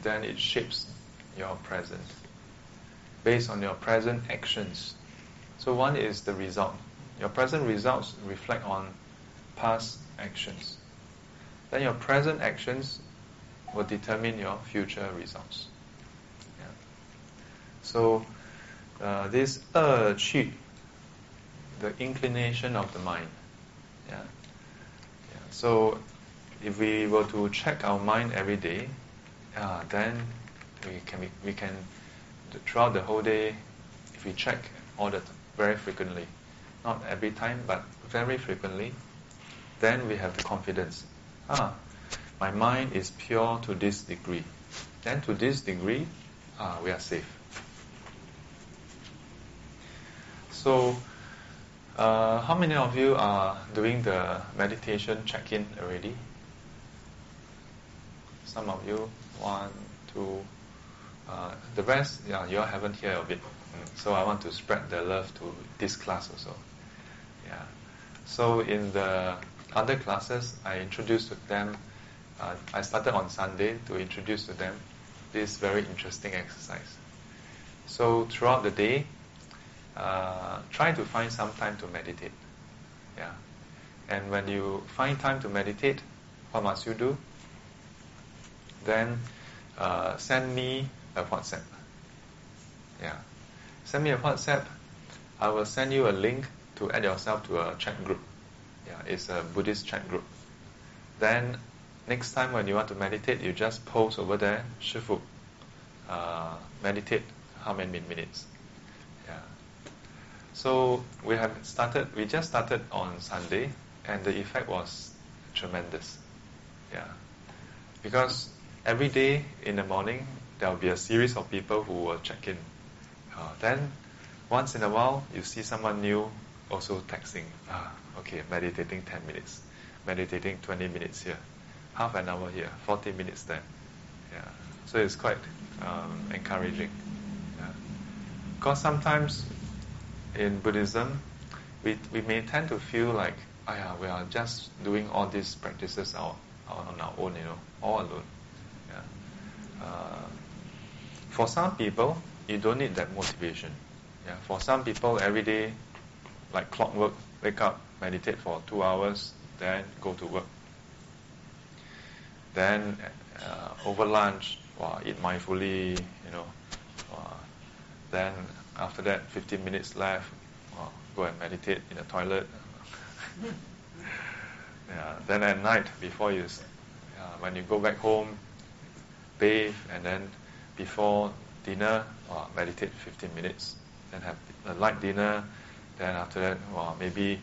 [SPEAKER 1] then it shapes your present. Based on your present actions. So one is the result. Your present results reflect on past actions. Then your present actions will determine your future results. Yeah. So uh, this uh, the inclination of the mind. Yeah. yeah. So if we were to check our mind every day, uh, then we can we can throughout the whole day, if we check all the very frequently, not every time, but very frequently, then we have the confidence. Ah, my mind is pure to this degree. Then to this degree, ah, we are safe. So, uh, how many of you are doing the meditation check-in already? Some of you, one, two. Uh, the rest, yeah, you all haven't heard of it. Mm. So I want to spread the love to this class also. Yeah. So in the other classes, I introduced to them. Uh, I started on Sunday to introduce to them this very interesting exercise. So throughout the day, uh, try to find some time to meditate. Yeah. And when you find time to meditate, what must you do? Then uh, send me a WhatsApp. Yeah. Send me a WhatsApp. I will send you a link to add yourself to a chat group. Yeah, it's a Buddhist chat group. Then next time when you want to meditate, you just post over there, Shifu, uh, meditate how many minutes. Yeah. So we have started, we just started on Sunday, and the effect was tremendous. Yeah. Because every day in the morning, there will be a series of people who will check in. Uh, then, once in a while, you see someone new also texting. Ah, okay, meditating 10 minutes, meditating 20 minutes here, half an hour here, 40 minutes there. Yeah. So it's quite um, encouraging. Yeah. Because sometimes in Buddhism, we, we may tend to feel like, oh yeah, we are just doing all these practices on, on our own, you know, all alone. Yeah. Uh, for some people, you don't need that motivation. Yeah. For some people, every day, like clockwork, wake up, meditate for two hours, then go to work. Then uh, over lunch, wow, eat mindfully, you know. Wow. Then after that, 15 minutes left, wow, go and meditate in the toilet. [laughs] yeah. Then at night, before you, uh, when you go back home, bathe, and then before dinner, wow, meditate 15 minutes. Then have a light dinner. Then after that, wow, maybe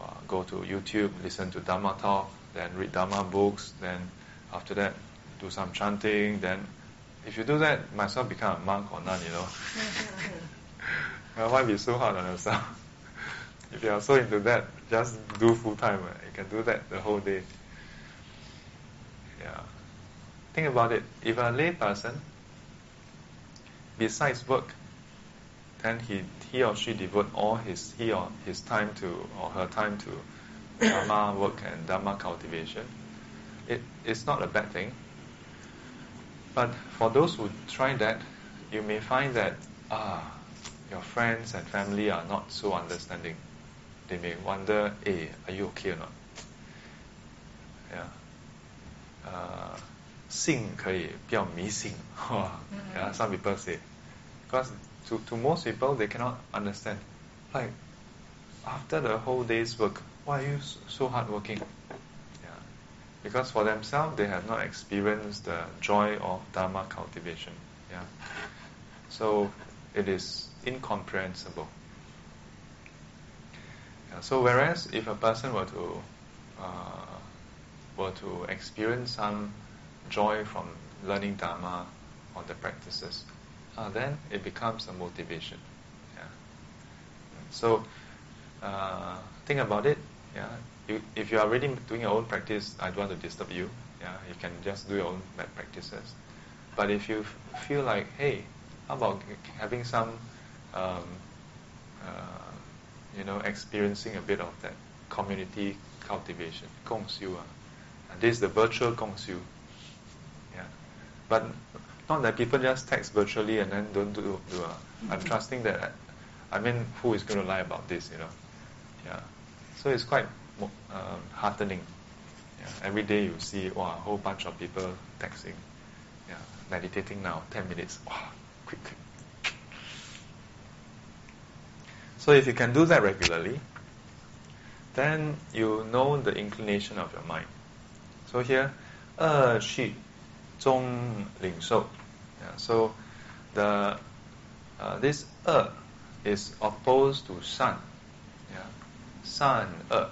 [SPEAKER 1] Uh, go to YouTube, listen to Dharma talk, then read Dharma books, then after that do some chanting, then if you do that, might as well become a monk or nun, you know. [laughs] Why be so hard on yourself? [laughs] if you are so into that, just do full time. Right? You can do that the whole day. Yeah. Think about it. If a lay person, besides work, then he he or she devote all his he or his time to or her time to dharma work and dharma cultivation. It is not a bad thing. But for those who try that, you may find that ah, your friends and family are not so understanding. They may wonder, hey, are you okay or not? Yeah. Uh, 信可以，不要迷信。yeah, some people say, because to, to most people, they cannot understand. Like, after the whole day's work, why are you so hardworking? Yeah. Because for themselves, they have not experienced the joy of Dharma cultivation. Yeah. So, it is incomprehensible. Yeah. So, whereas if a person were to uh, were to experience some joy from learning Dharma or the practices, uh, then it becomes a motivation. Yeah. So uh, think about it. Yeah. You, if you are already doing your own practice, I don't want to disturb you. Yeah. You can just do your own practices. But if you feel like, hey, how about having some, um, uh, you know, experiencing a bit of that community cultivation, gongxiu. Uh, ah. this is the virtual gongxiu. Yeah. But not that people just text virtually and then don't do. do uh, I'm trusting that. I mean, who is going to lie about this? You know. Yeah. So it's quite uh, heartening. Yeah. Every day you see, wow, a whole bunch of people texting. Yeah. Meditating now, 10 minutes. Wow, quick, quick. So if you can do that regularly, then you know the inclination of your mind. So here, 二气中领受. yeah, so the uh, this er is opposed to sun. Yeah.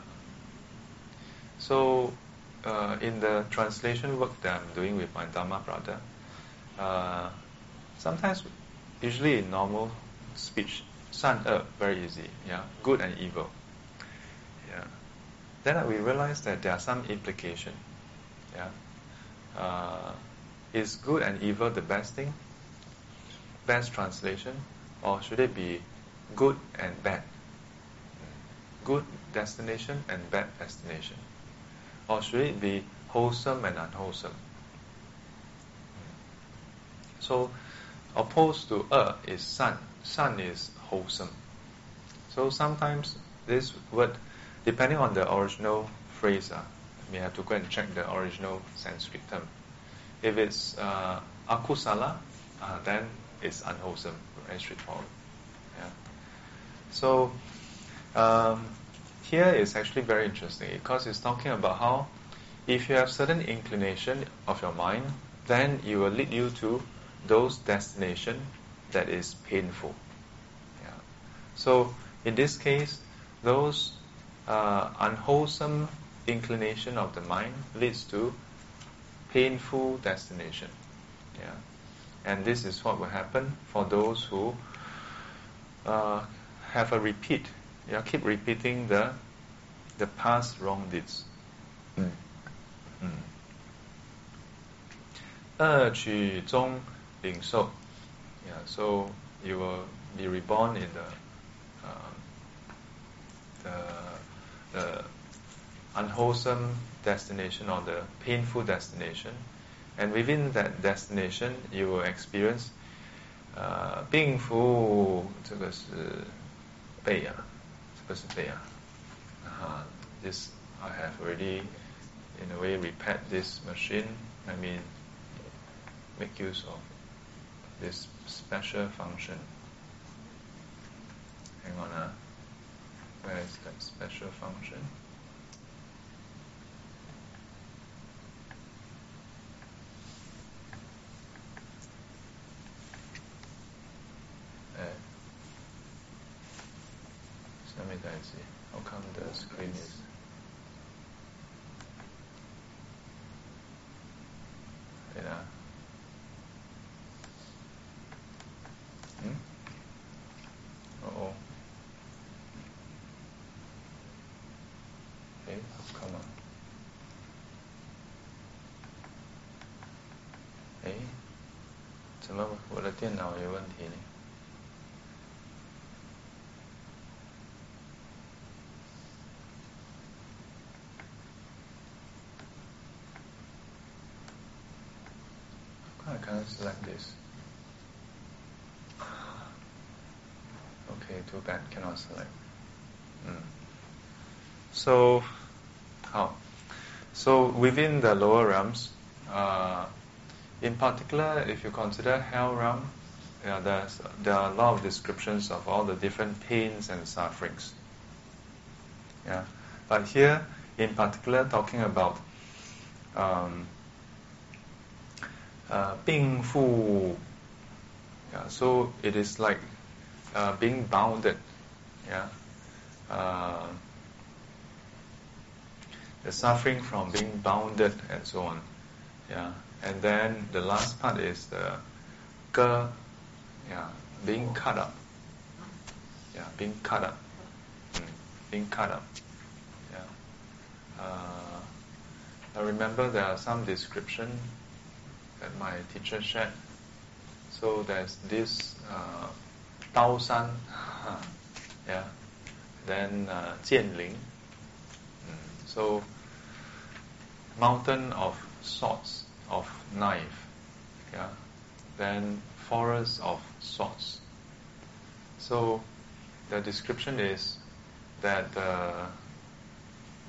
[SPEAKER 1] So uh, in the translation work that I'm doing with my Dharma brother, uh, sometimes, usually in normal speech, sun er very easy. Yeah, good and evil. Yeah. Then we realize that there are some implication. Yeah. Uh, is good and evil the best thing? Best translation? Or should it be good and bad? Good destination and bad destination? Or should it be wholesome and unwholesome? So, opposed to er is sun. Sun is wholesome. So sometimes this word, depending on the original phrase, uh, may have to go and check the original Sanskrit term. If it's uh, akusala, uh, then it's unwholesome, very straightforward. Yeah. So um, here is actually very interesting because it's talking about how if you have certain inclination of your mind, then it will lead you to those destination that is painful. Yeah. So in this case, those uh, unwholesome inclination of the mind leads to painful destination. Yeah. And this is what will happen for those who uh, have a repeat. Yeah, keep repeating the the past wrong deeds. Mm. Mm. 二取中领受 yeah, so you will be reborn in the, uh, the, the unwholesome destination or the painful destination. And within that destination, you will experience uh, 病福，这个是背啊，这个是背啊。Uh, this I have already, in a way, repaired this machine. I mean, make use of this special function. Hang on, uh, where is that special function? 还没开机，我看我的 screen is，对吧？嗯？哦哦。哎，好看吗？哎，怎么我的电脑有问题呢？？I can't select this. Okay, too bad, cannot select. Mm. So, how? So within the lower realms, uh, in particular, if you consider hell realm, yeah, there's, there are a lot of descriptions of all the different pains and sufferings. Yeah, but here, in particular, talking about um, uh, 病父. Yeah, so it is like uh, being bounded. Yeah. Uh, the suffering from being bounded and so on. Yeah. And then the last part is the ke, yeah, being cut up. Yeah, being cut up. Mm, being cut up. Yeah. Uh, I remember there are some description that my teacher shared. So there's this uh, Dao San, [laughs] yeah, then uh, Jianling. Mm, so mountain of swords, of knife, yeah, then forest of swords. So the description is that the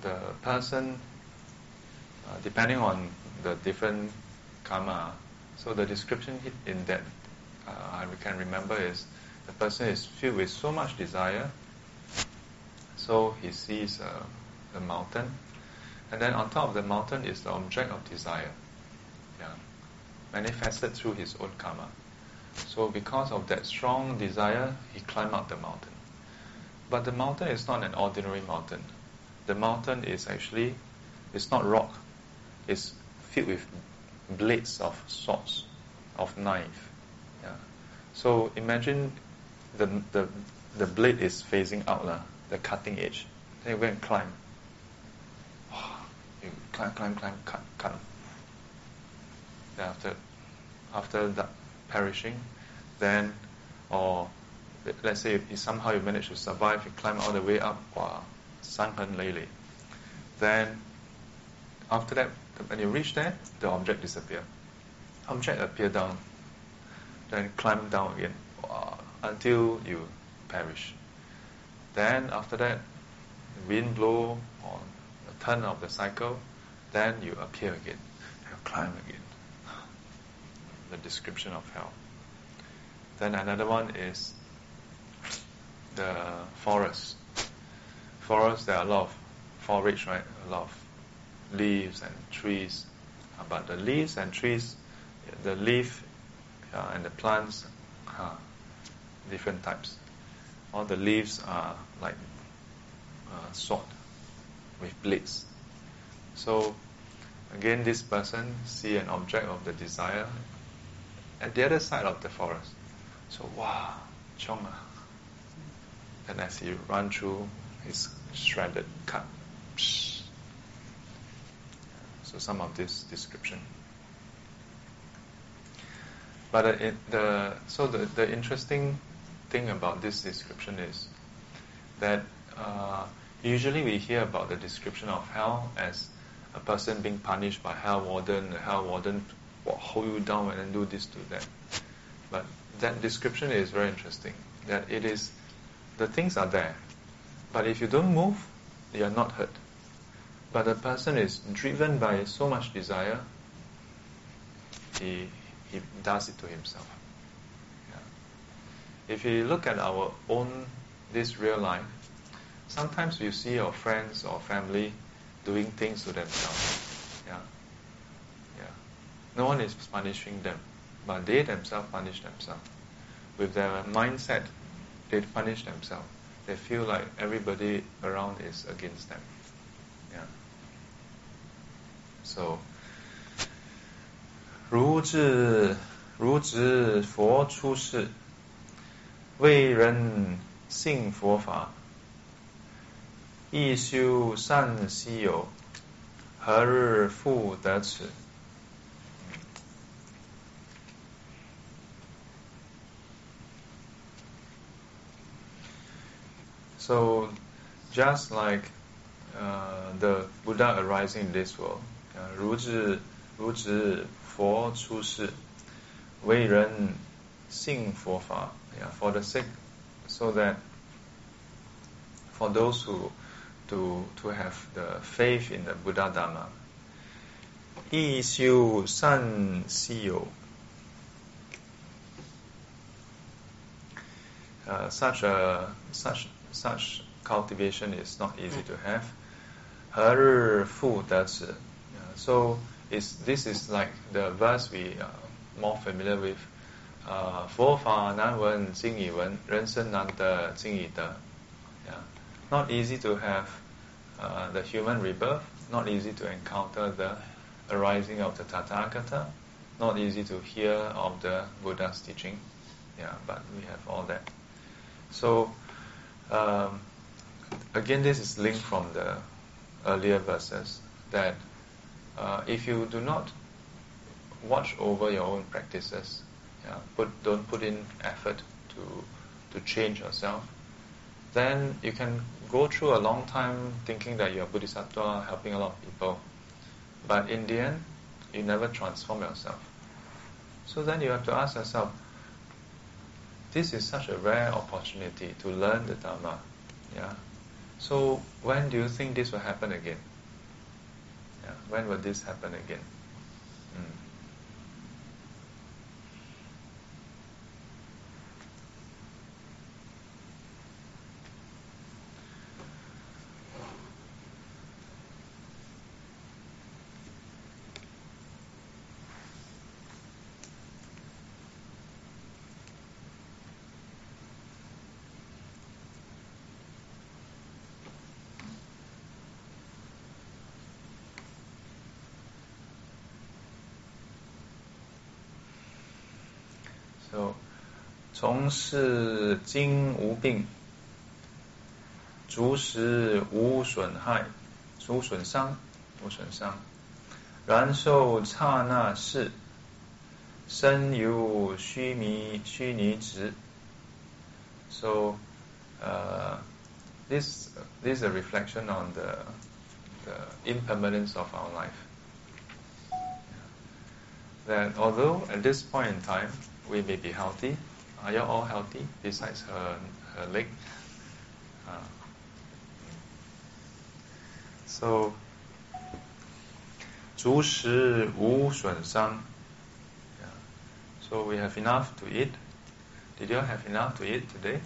[SPEAKER 1] the person, uh, depending on the different karma, so the description in that uh, I can remember is the person is filled with so much desire, so he sees uh, the mountain, and then on top of the mountain is the object of desire, yeah, manifested through his own karma. So because of that strong desire, he climbed up the mountain. But the mountain is not an ordinary mountain. The mountain is actually, it's not rock. It's filled with blades of swords, of knife. Yeah. So imagine the, the, the blade is facing out, lah, the cutting edge. Then you go and climb. [sighs] You climb, climb, climb, cut, cut. Then after, after that perishing, then, or let's say if somehow you manage to survive, you climb all the way up, wow, 伤痕累累. Then, after that, when you reach there, the object disappear. Object appear down, then climb down again wow, until you perish. Then after that, wind blow on the turn of the cycle, then you appear again, you climb again. The description of hell. Then another one is the forest. Forest, there are a lot of forage, right? A lot of leaves and trees. Uh, but the leaves and trees, the leaf uh, and the plants are different types. All the leaves are like uh, sword with blades. So again, this person see an object of the desire at the other side of the forest. So wow, chong ah. And as he run through, he's shredded, cut. So some of this description. But uh, it, the so the, the interesting thing about this description is that uh, usually we hear about the description of hell as a person being punished by hell warden. The hell warden will hold you down and then do this, do that. But that description is very interesting. That it is the things are there, but if you don't move, you are not hurt. But the person is driven by so much desire, he, he does it to himself. Yeah. If you look at our own, this real life, sometimes you see your friends or family doing things to themselves. Yeah. Yeah. No one is punishing them, but they themselves punish themselves. With their mindset, they punish themselves. They feel like everybody around is against them. Yeah. So, 如智如执佛出世，为人信佛法，亦修善希有，何日复得此？So, just like uh, the Buddha arising in this world, uh, 如智如智佛出世，为人信佛法, yeah, for the sake, so that for those who to to have the faith in the Buddha Dharma, 亦修善希有. Uh, such a such such cultivation is not easy to have. 何日复得此? So is this is like the verse we are more familiar with. Uh, 佛法难闻经已闻，人生难得经已得. Yeah. Not easy to have uh, the human rebirth, not easy to encounter the arising of the Tathagata, not easy to hear of the Buddha's teaching. Yeah, but we have all that. So um, again, this is linked from the earlier verses that uh, if you do not watch over your own practices, yeah, put, don't put in effort to to change yourself, then you can go through a long time thinking that you're bodhisattva, helping a lot of people, but in the end, you never transform yourself. So then you have to ask yourself, this is such a rare opportunity to learn the Dharma. Yeah. So when do you think this will happen again? When will this happen again? So, 从事经无病，足食无损害，无损伤，无损伤。然受刹那事，身有虚弥虚拟执。So, uh, this this is a reflection on the the impermanence of our life. That although at this point in time we may be healthy, are you all healthy besides her her leg? Uh, so, 足食无损伤. Yeah. So we have enough to eat. Did you have enough to eat today?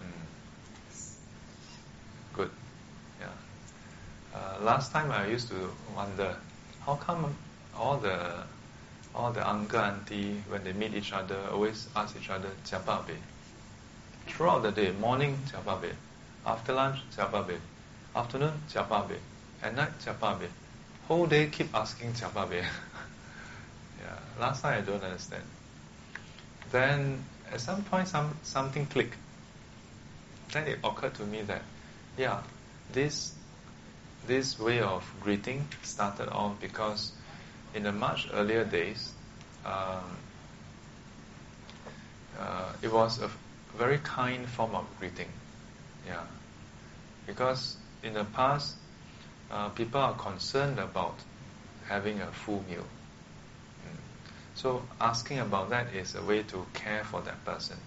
[SPEAKER 1] Mm. Good. Yeah. Uh, last time I used to wonder, how come all the all the uncle auntie when they meet each other always ask each other jiababe. Throughout the day, morning jiababe, after lunch jiababe, afternoon jiababe, at night jiababe. Whole day keep asking jiababe. [laughs] yeah, last night I don't understand. Then at some point some something clicked. Then it occurred to me that yeah, this this way of greeting started off because in the much earlier days, um, uh, it was a very kind form of greeting. Yeah, because in the past, uh, people are concerned about having a full meal. Mm. So asking about that is a way to care for that person,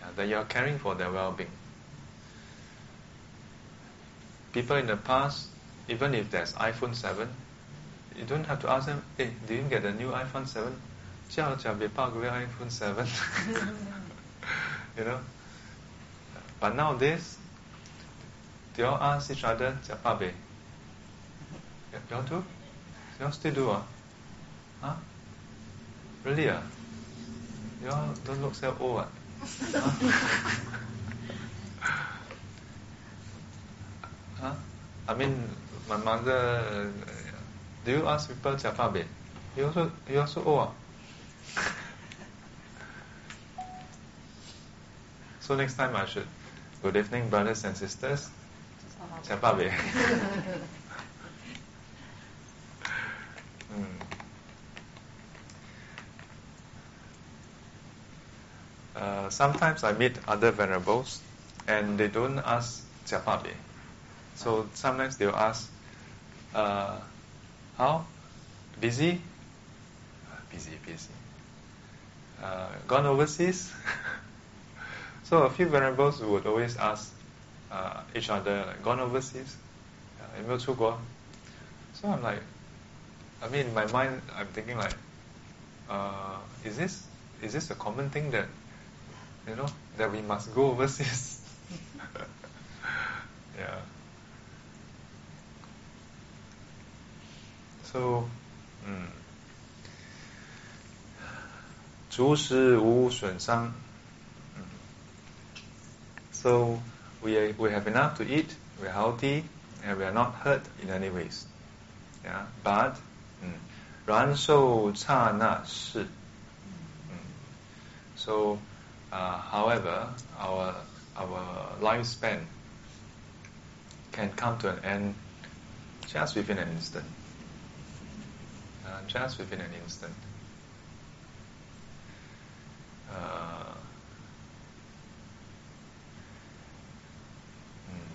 [SPEAKER 1] yeah, that you are caring for their well-being. People in the past, even if there's iPhone 7, you don't have to ask them, hey, do you get a new iPhone 7? 叫叫别报个 iPhone 7. [laughs] you know? But nowadays, they all ask each other, 叫爸呗? You all do? You all still do? Uh? Huh? Really? Uh? You all don't look so old. Uh? [laughs] huh? huh? I mean, my mother, uh, do you ask people to alphabet? You also you also owe. Ah. so next time I should. Good evening, brothers and sisters. Chapabe. mm. uh, sometimes I meet other venerables, and they don't ask Chapabe. So sometimes they'll ask. Uh, how? Busy? Busy, busy. Uh, gone overseas? [laughs] so a few venerables would always ask uh, each other, like, gone overseas? Uh, so I'm like, I mean, in my mind, I'm thinking like, uh, is this is this a common thing that you know that we must go overseas? [laughs] yeah. So, mm, 足食无损伤. So we are, we have enough to eat, we're healthy, and we are not hurt in any ways. Yeah, but 然受刹那事. So, uh, however, our our lifespan can come to an end just within an instant uh, just within an instant. Uh, mm.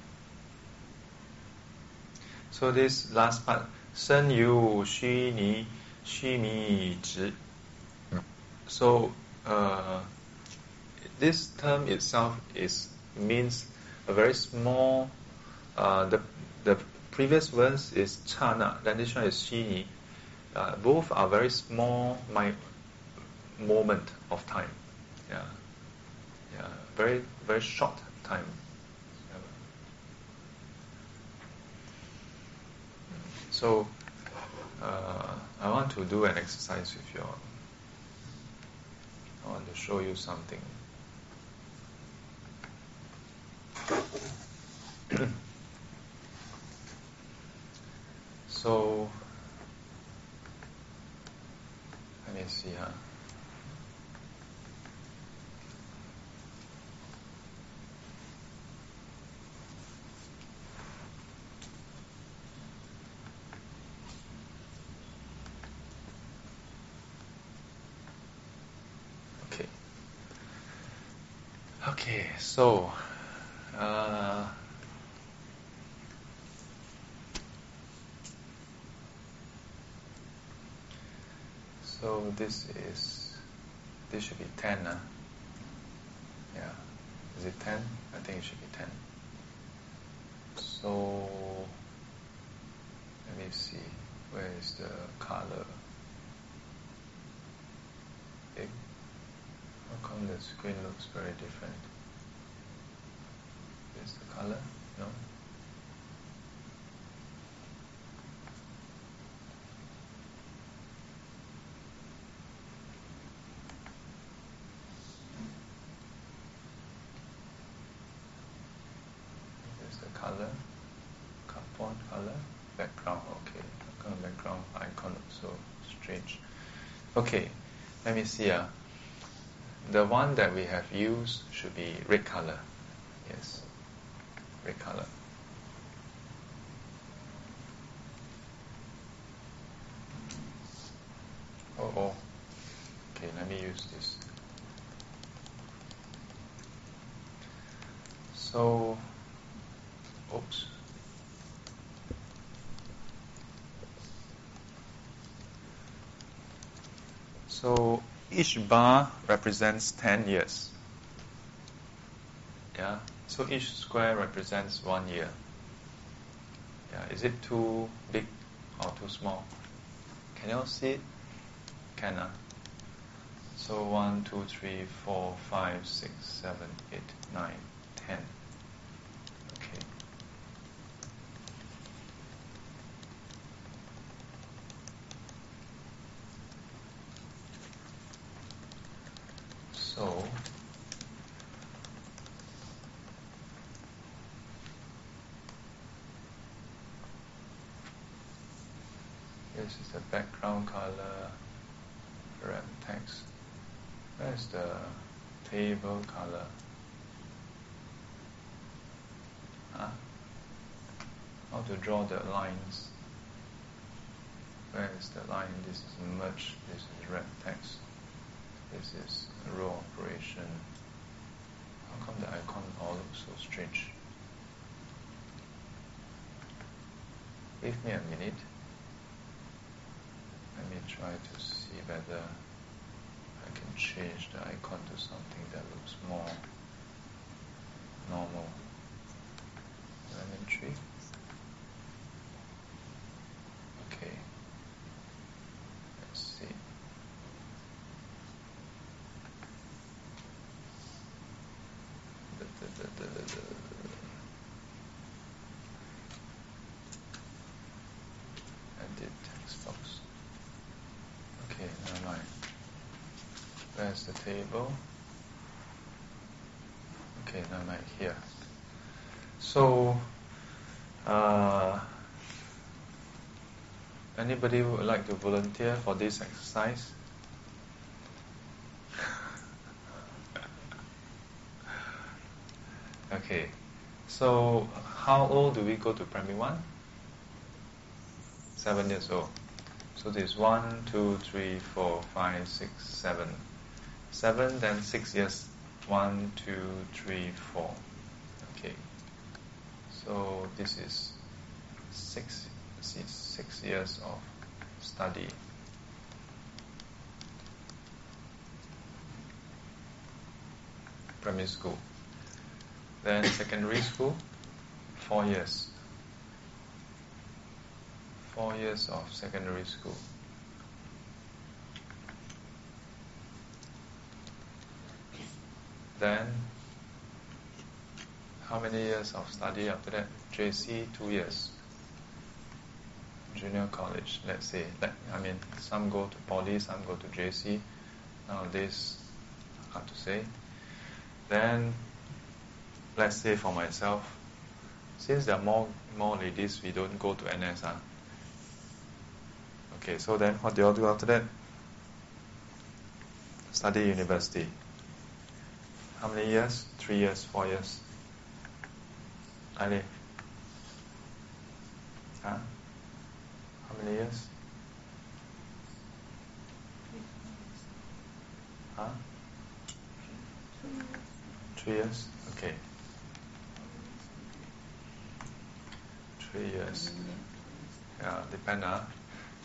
[SPEAKER 1] So this last part, 身有虚拟虚弥执. so uh, this term itself is means a very small. Uh, the the previous verse is chana, then this one is shini. Uh, both are very small my moment of time. Yeah, yeah, very very short time. So uh, I want to do an exercise with you. I want to show you something. [clears throat] so let me see huh? Okay. Okay, so uh, so this is this should be ten, huh? Yeah. Is it ten? I think it should be ten. So let me see. Where is the color? Eh? How come the screen looks very different? Is the color? No? Is the color? Font color? Background, okay. How come background icon looks so strange? Okay, let me see. Uh. The one that we have used should be red color. Yes, red color. Oh, oh. Okay, let me use this. So, oops. So each bar represents 10 years. Yeah, so each square represents one year. Yeah, is it too big or too small? Can you all see it? Can uh? So 1, 2, 3, 4, 5, 6, 7, 8, 9, 10. Okay. So, this is the background color, red text. Where's the table color? Huh? How to draw the lines? Where is the line? This is merge, this is red text. This is row operation. How come the icon all looks so strange? Give me a minute. Try to see whether I can change the icon to something that looks more normal. Elementary. Okay. Let's see. Da, da, da, da, da, da. Edit text box. Okay, never mind. The table? Okay, never mind. Here. So, uh, anybody would like to volunteer for this exercise? [laughs] okay. So, how old do we go to primary one? Seven years old. So this is one, two, three, four, five, six, seven seven, then six, yes. One, two, three, four. Okay. So this is six, six years of study. Primary school. Then secondary school, four years. Four years of secondary school. Then, how many years of study after that? JC, two years. Junior college, let's say. Like, I mean, some go to poly, some go to JC. Nowadays, hard to say. Then, let's say for myself, since there are more more ladies, we don't go to NS. Huh? Ah. Okay, so then what do you all do after that? Study university. How many years? Three years, four years? Ali? Huh? How many years? Huh? Three years? Okay. Three years. Yeah, depend. Uh.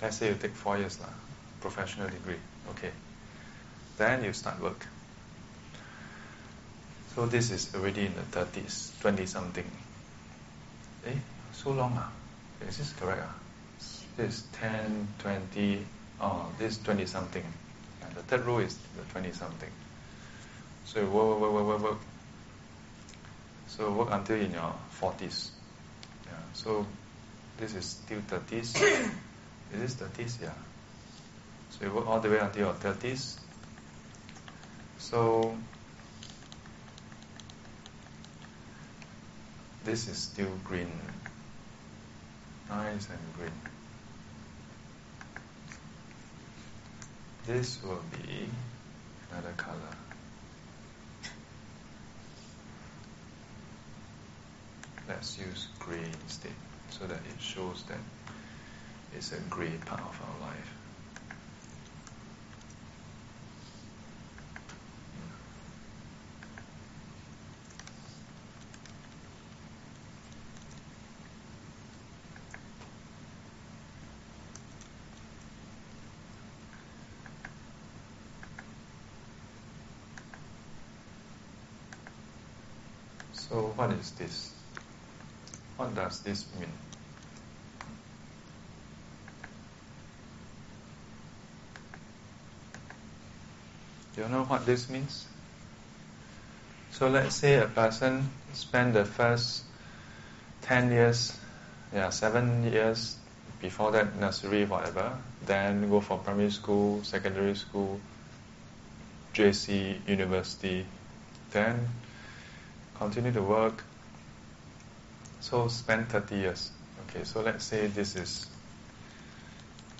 [SPEAKER 1] Let's say you take four years, lah, professional degree. Okay. Then you start work. So this is already in the 30s, 20 something. Eh, so long ah? Is this correct ah? This is 10, 20, oh, this 20 something. Yeah, the third row is the 20 something. So you work, work, work, work, work. So work until in your 40s. Yeah, so this is still 30s. [coughs] is this 30s? Yeah. So you work all the way until your 30s. So this is still green. Nice and green. This will be another color. Let's use gray instead so that it shows that it's a gray part of our life. So what is this? What does this mean? Do you know what this means? So let's say a person spend the first 10 years, yeah, 7 years before that nursery, whatever, then go for primary school, secondary school, JC, university, then continue to work. So spend 30 years. Okay, so let's say this is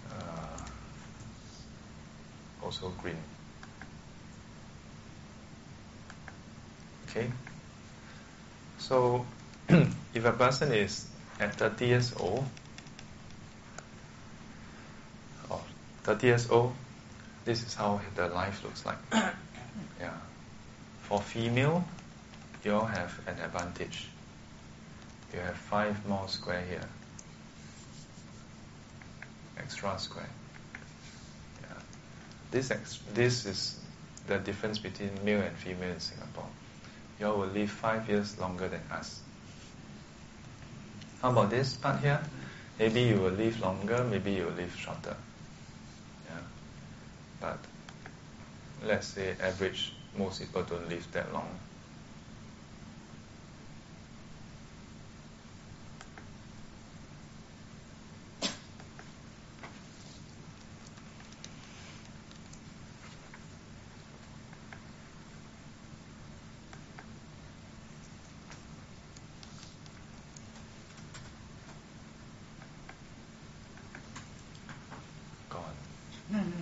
[SPEAKER 1] uh, also green. Okay? So, [clears throat] if a person is at 30 years old, or 30 years old, this is how the life looks like. [coughs] yeah. For female, you all have an advantage. You have five more square here. Extra square. Yeah. This, ex- this is the difference between male and female in Singapore you all will live five years longer than us. How about this part here? Maybe you will live longer, maybe you will live shorter. Yeah. But let's say average, most people don't live that long. And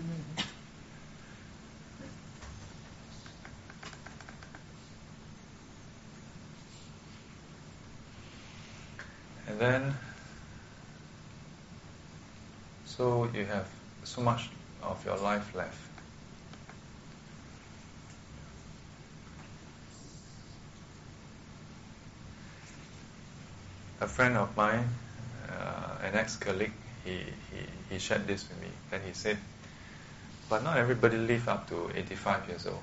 [SPEAKER 1] then, so you have so much of your life left. A friend of mine, uh, an ex-colleague, he, he, he shared this with me. Then he said, but not everybody live up to 85 years old.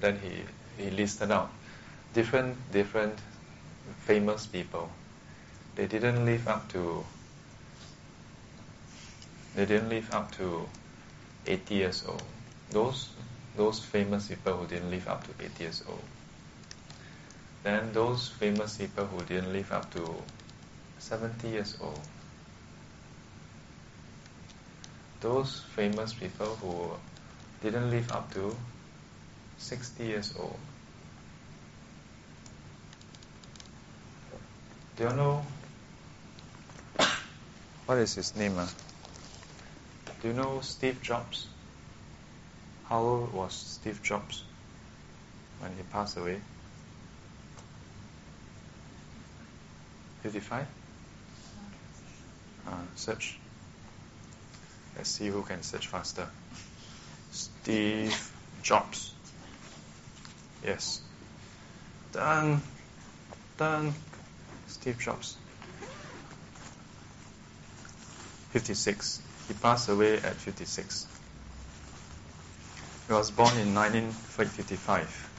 [SPEAKER 1] Then he, he listed out different different famous people. They didn't live up to they didn't live up to 80 years old. Those those famous people who didn't live up to 80 years old. Then those famous people who didn't live up to 70 years old. Those famous people who didn't live up to 60 years old. Do you know what is his name? Uh? Do you know Steve Jobs? How old was Steve Jobs when he passed away? 55? Uh, search. Let's see who can search faster. Steve Jobs. Yes. Done. Done. Steve Jobs. 56. He passed away at 56. He was born in 1955.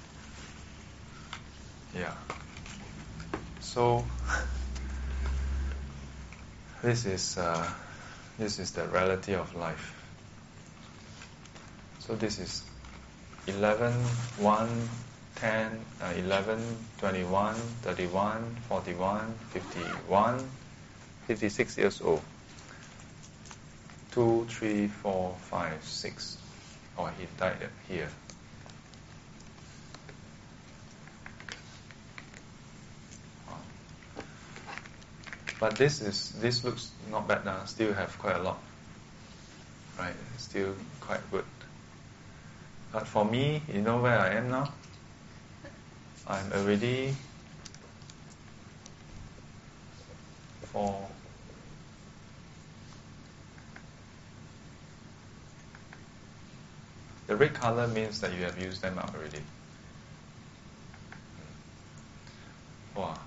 [SPEAKER 1] Yeah. So this is uh, this is the reality of life. So this is 11, 1, 10, uh, 11, 21, 31, 41, 51, 56 years old. 2, 3, 4, 5, 6. Oh, he died here. But this is this looks not bad now. Still have quite a lot, right? Still quite good. But for me, you know where I am now. I'm already for the red color means that you have used them up already. Wow.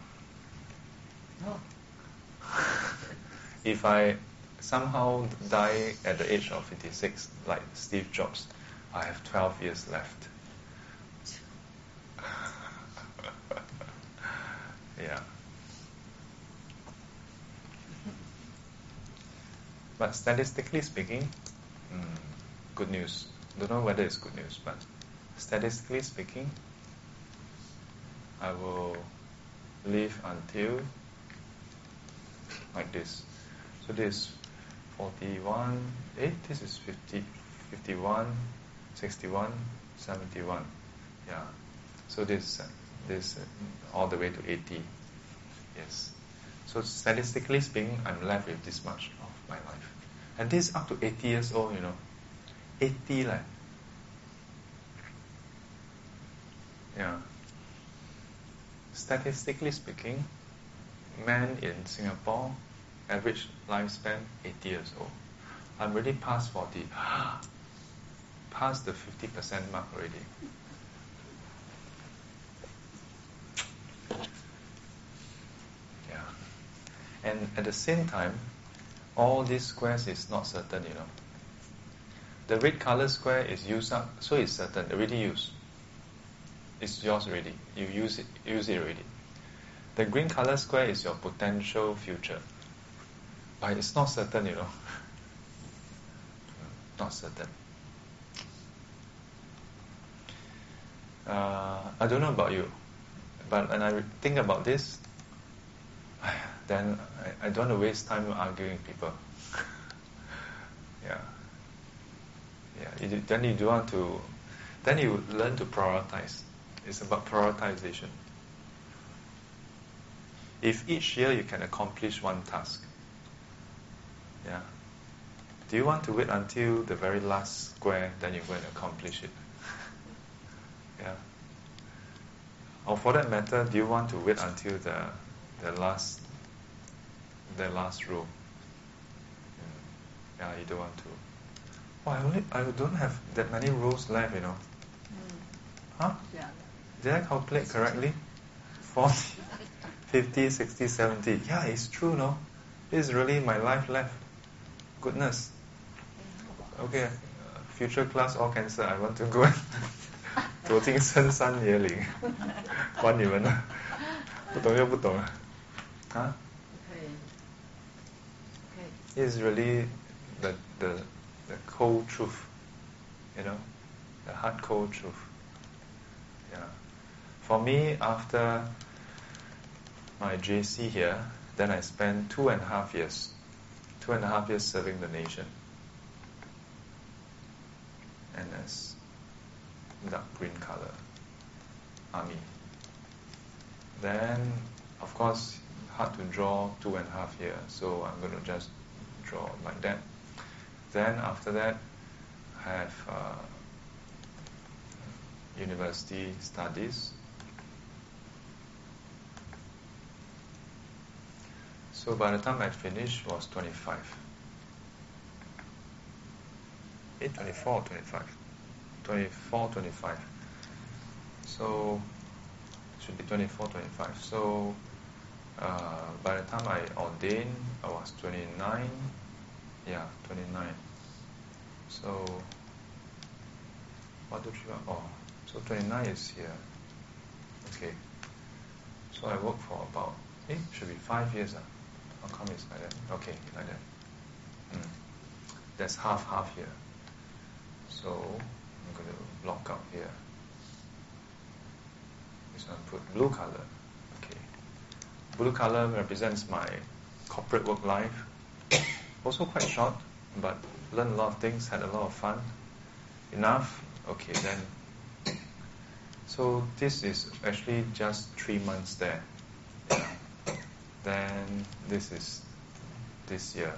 [SPEAKER 1] [laughs] If I somehow die at the age of 56, like Steve Jobs, I have 12 years left. [laughs] yeah. But statistically speaking, mm, good news. Don't know whether it's good news, but statistically speaking, I will live until like this. So this 41, eh, this is 50, 51, 61, 71. Yeah. So this, this all the way to 80. Yes. So statistically speaking, I'm left with this much of my life. And this up to 80 years old, you know. 80 like. Yeah. Statistically speaking, men in Singapore, average lifespan 80 years old. I'm already past 40. [gasps] past the 50% mark already. Yeah. And at the same time, all these squares is not certain, you know. The red color square is used up, so it's certain, already used. It's yours already. You use it, use it already. The green color square is your potential future. But it's not certain, you know. [laughs] not certain. Uh, I don't know about you, but when I think about this, [sighs] then I, I don't want to waste time arguing people. [laughs] yeah. Yeah. You, then you do want to, then you learn to prioritize. It's about prioritization if each year you can accomplish one task. Yeah. Do you want to wait until the very last square, then you're going to accomplish it? [laughs] yeah. Or for that matter, do you want to wait until the the last the last row? Mm. Yeah, you don't want to. Oh, I only I don't have that many rows left, you know.
[SPEAKER 2] Mm.
[SPEAKER 1] Huh?
[SPEAKER 2] Yeah.
[SPEAKER 1] Did I calculate correctly? Forty. [laughs] 50, 60, 70. Yeah, it's true, no? This is really my life left. Goodness. Okay, uh, future class all cancer. I want to go and 走进深山野岭，管你们呢，不懂就不懂了，啊？
[SPEAKER 2] 可以，可以。
[SPEAKER 1] It is really the the the cold truth, you know, the hard cold truth. Yeah. For me, after my JC here, then I spent two and a half years, two and a half years serving the nation. NS, dark green color, army. Then, of course, hard to draw two and a half years, so I'm going to just draw like that. Then after that, I have uh, university studies. So by the time I finished was 25. Eh, 24 25? 24, 25. So, should be 24, 25. So, uh, by the time I ordained, I was 29. Yeah, 29. So, one, two, three, four. Oh, so 29 is here. Okay. So I worked for about, eh, should be five years. Ah. How come it's like that? Okay, like that. Mm. That's half, half here. So I'm going to block out here. This one put blue color. Okay. Blue color represents my corporate work life. Also quite short, but learned a lot of things, had a lot of fun. Enough? Okay, then. So this is actually just three months there. Then this is this year.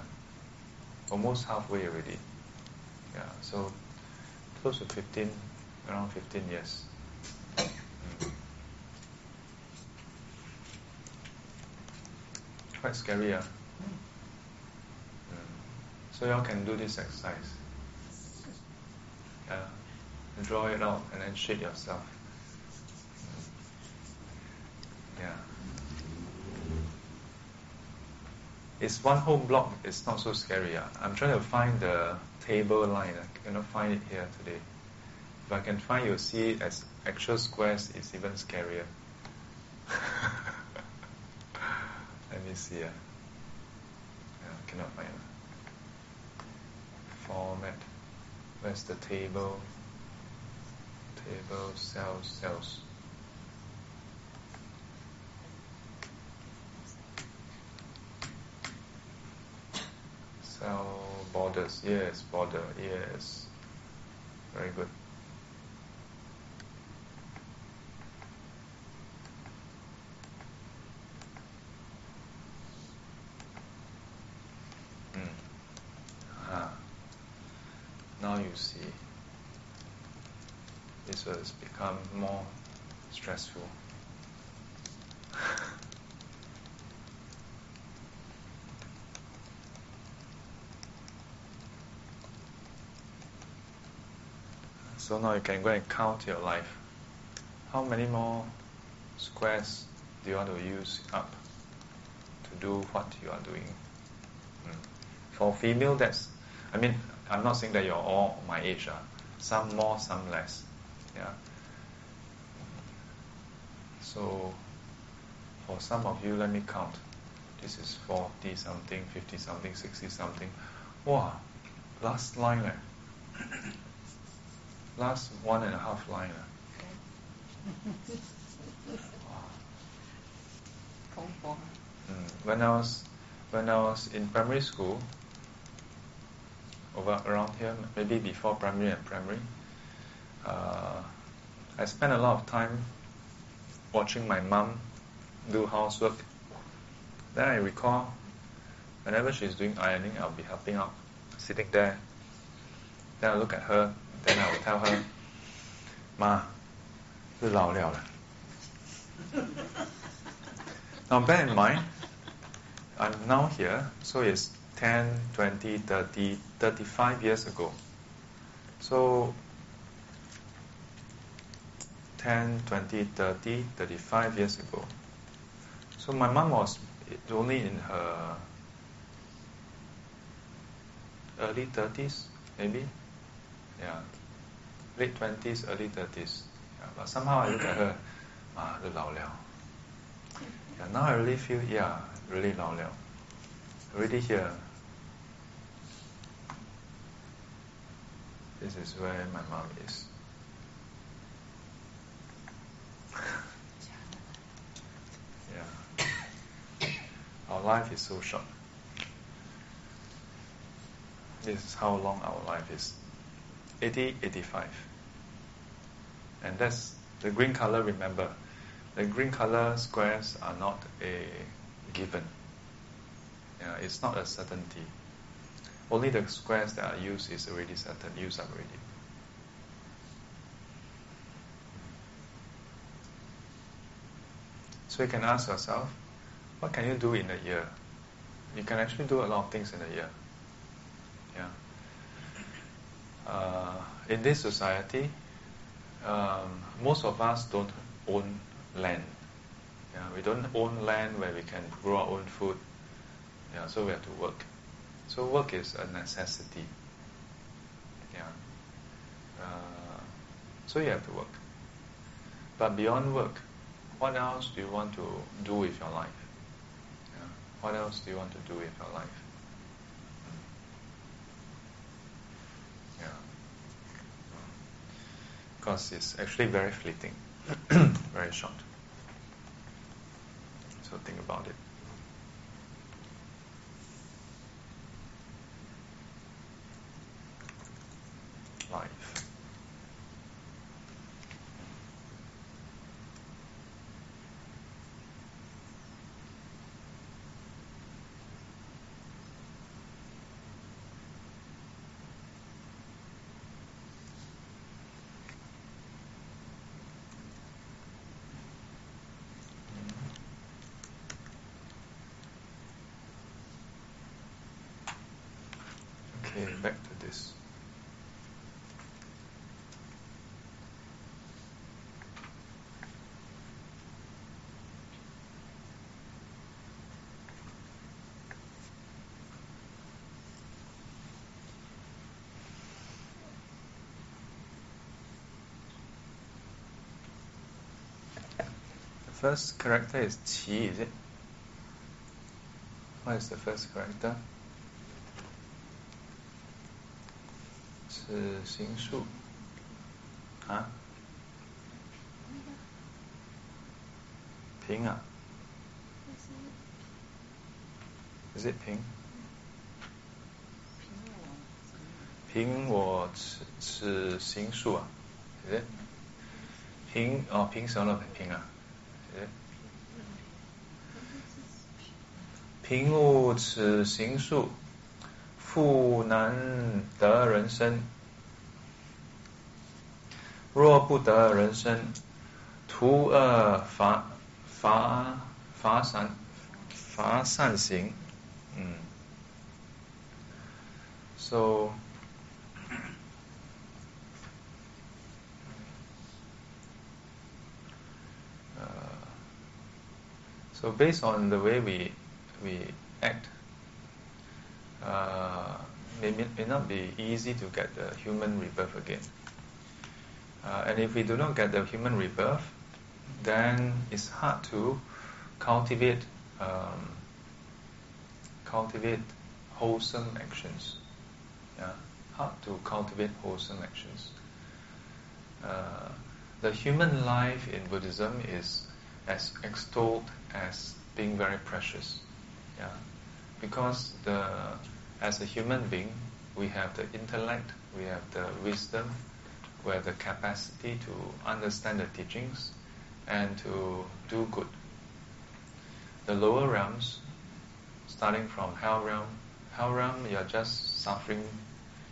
[SPEAKER 1] Almost halfway already. Yeah, so close to 15, around 15 years. Mm. Quite scary, yeah. Mm. So y'all can do this exercise. Yeah. Draw it out and then shake yourself. Yeah. It's one whole block. It's not so scary. ah. I'm trying to find the table line. I cannot find it here today. If I can find, you'll see it as actual squares. It's even scarier. [laughs] Let me see. ah. Yeah, cannot find it. Format. Where's the table? Table, cells, cells. Cell borders, yes, border, yes. Very good. Mm. Ah. Now you see. This has become more stressful. [laughs] So now you can go and count your life. How many more squares do you want to use up to do what you are doing? Mm. For female, that's, I mean, I'm not saying that you're all my age. ah. Some more, some less. Yeah. So, for some of you, let me count. This is 40 something, 50 something, 60 something. Wow, last line. Eh. [coughs] Last one and a half line. eh. Wow. Mm. When I was when I was in primary school, over around here, maybe before primary and primary, uh, I spent a lot of time watching my mum do housework. Then I recall, whenever she's doing ironing, I'll be helping out, sitting there. Then I look at her, then I will tell her, "Ma, 是老了了." Now [laughs] bear in mind, I'm now here, so it's 10, 20, 30, 35 years ago. So 10, 20, 30, 35 years ago. So my mom was only in her early 30s, maybe. Yeah. Late 20s, early 30s. Yeah. But somehow I look at her, [coughs] ah, the lao liao. Yeah, now I really feel, yeah, really lao liao. Really here. This is where my mom is yeah. Our life is so short. This is how long our life is. 80, 85. And that's the green color, remember. The green color squares are not a given. Yeah, it's not a certainty. Only the squares that are used is already certain, used up already. So you can ask yourself, what can you do in a year? You can actually do a lot of things in a year. Yeah. Uh, in this society, um, most of us don't own land. Yeah, we don't own land where we can grow our own food. Yeah, so we have to work. So work is a necessity. Yeah. Uh, so you have to work. But beyond work, what else do you want to do with your life? Yeah. What else do you want to do with your life? Hmm. Yeah. Because it's actually very fleeting, [coughs] very short. So think about it. life. Okay, back to this. The first character is qi, is it? What is the first character? 是行数啊？平啊？Is it 平？平我此此行数啊？Is it？平哦，平什么平啊平物此行数，复难得人生。若不得人生，徒恶乏乏乏善乏善行。嗯，so uh, so based on the way we we act, uh, may, may not be easy to get the human rebirth again. Uh, and if we do not get the human rebirth, then it's hard to cultivate um, cultivate wholesome actions. Yeah, hard to cultivate wholesome actions. Uh, the human life in Buddhism is as extolled as being very precious. Yeah, because the as a human being, we have the intellect, we have the wisdom, we have the capacity to understand the teachings and to do good. The lower realms, starting from hell realm, hell realm, you're just suffering.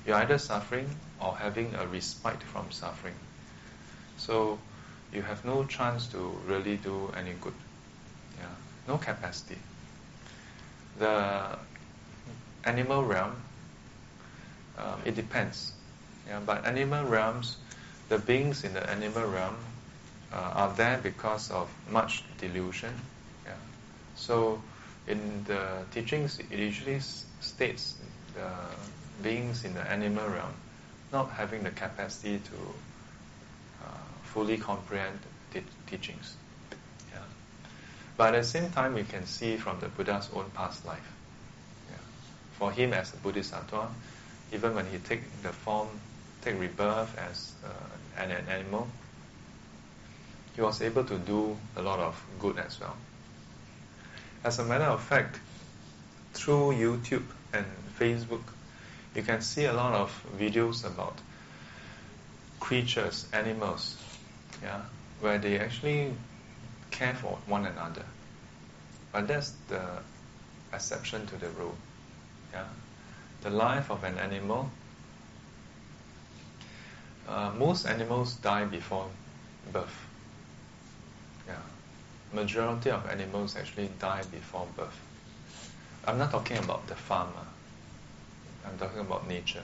[SPEAKER 1] You're either suffering or having a respite from suffering. So you have no chance to really do any good. Yeah, no capacity. The animal realm, um, it depends. Yeah, but animal realms, the beings in the animal realm uh, are there because of much delusion. Yeah. So in the teachings, it usually states the beings in the animal realm not having the capacity to uh, fully comprehend the teachings. Yeah. But at the same time, we can see from the Buddha's own past life. Yeah. For him, as a Bodhisattva, even when he take the form, take rebirth as uh, an, an animal, he was able to do a lot of good as well. As a matter of fact, through YouTube and Facebook, you can see a lot of videos about creatures, animals, yeah, where they actually care for one another. But that's the exception to the rule. Yeah, the life of an animal. Uh, most animals die before birth. Yeah, majority of animals actually die before birth. I'm not talking about the farmer. I'm talking about nature.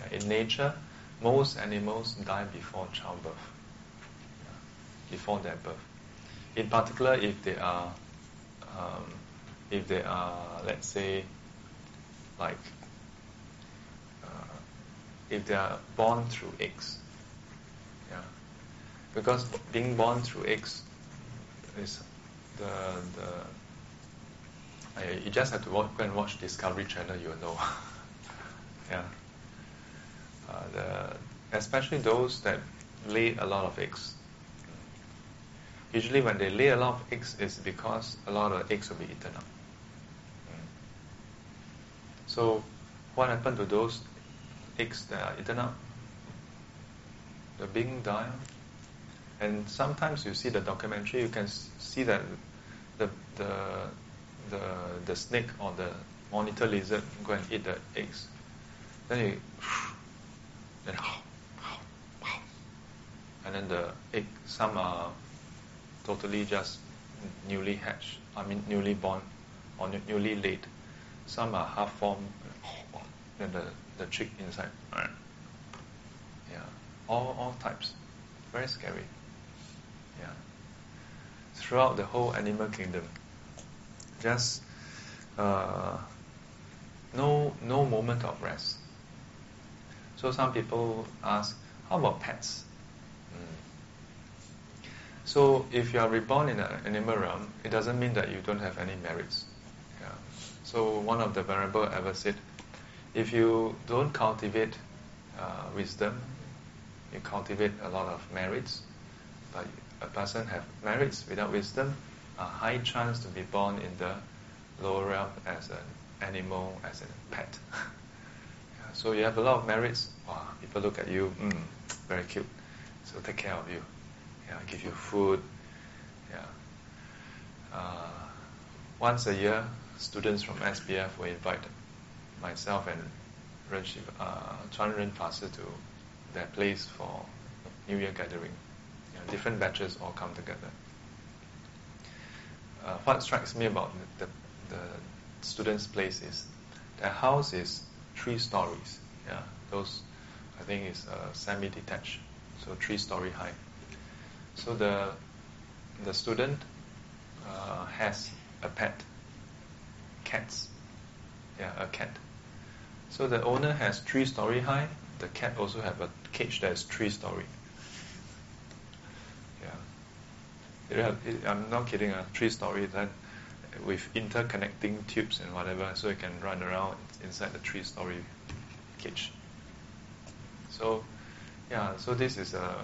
[SPEAKER 1] Yeah, in nature, most animals die before childbirth, yeah, before their birth. In particular, if they are, um, if they are, let's say, like, uh, if they are born through eggs, yeah, because being born through eggs is the the you just have to watch, go and watch Discovery Channel, you'll know. [laughs] yeah. Uh, the, especially those that lay a lot of eggs. Usually, when they lay a lot of eggs, it's because a lot of eggs will be eaten up. Mm. So, what happened to those eaten up? The being die. And sometimes you see the documentary, you can see that the the the the snake or the monitor lizard go and eat the eggs. Then you [sighs] then and then the egg some are totally just newly hatched, I mean newly born or newly laid. Some are half formed then the, the chick inside. Yeah. All all types. Very scary. Yeah. Throughout the whole animal kingdom just uh, no no moment of rest. So some people ask, how about pets? Mm. So if you are reborn in an animal realm, it doesn't mean that you don't have any merits. Yeah. So one of the venerable ever said, if you don't cultivate uh, wisdom, you cultivate a lot of merits, but a person have merits without wisdom, a high chance to be born in the lower realm as an animal, as a pet. [laughs] so you have a lot of merits. Wow, people look at you, mm, very cute. So take care of you. Yeah, give you food. Yeah. Uh, once a year, students from SBF will invite myself and Ren uh, Chuan Ren Pastor to their place for New Year gathering. Yeah, different batches all come together uh, what strikes me about the, the, the students' place is their house is three stories. Yeah, those I think is uh, semi-detached, so three story high. So the the student uh, has a pet, cats. Yeah, a cat. So the owner has three story high. The cat also have a cage that is three story. Yeah, I'm not kidding, a three story then with interconnecting tubes and whatever, so you can run around inside the three story cage. So, yeah, so this is a, uh,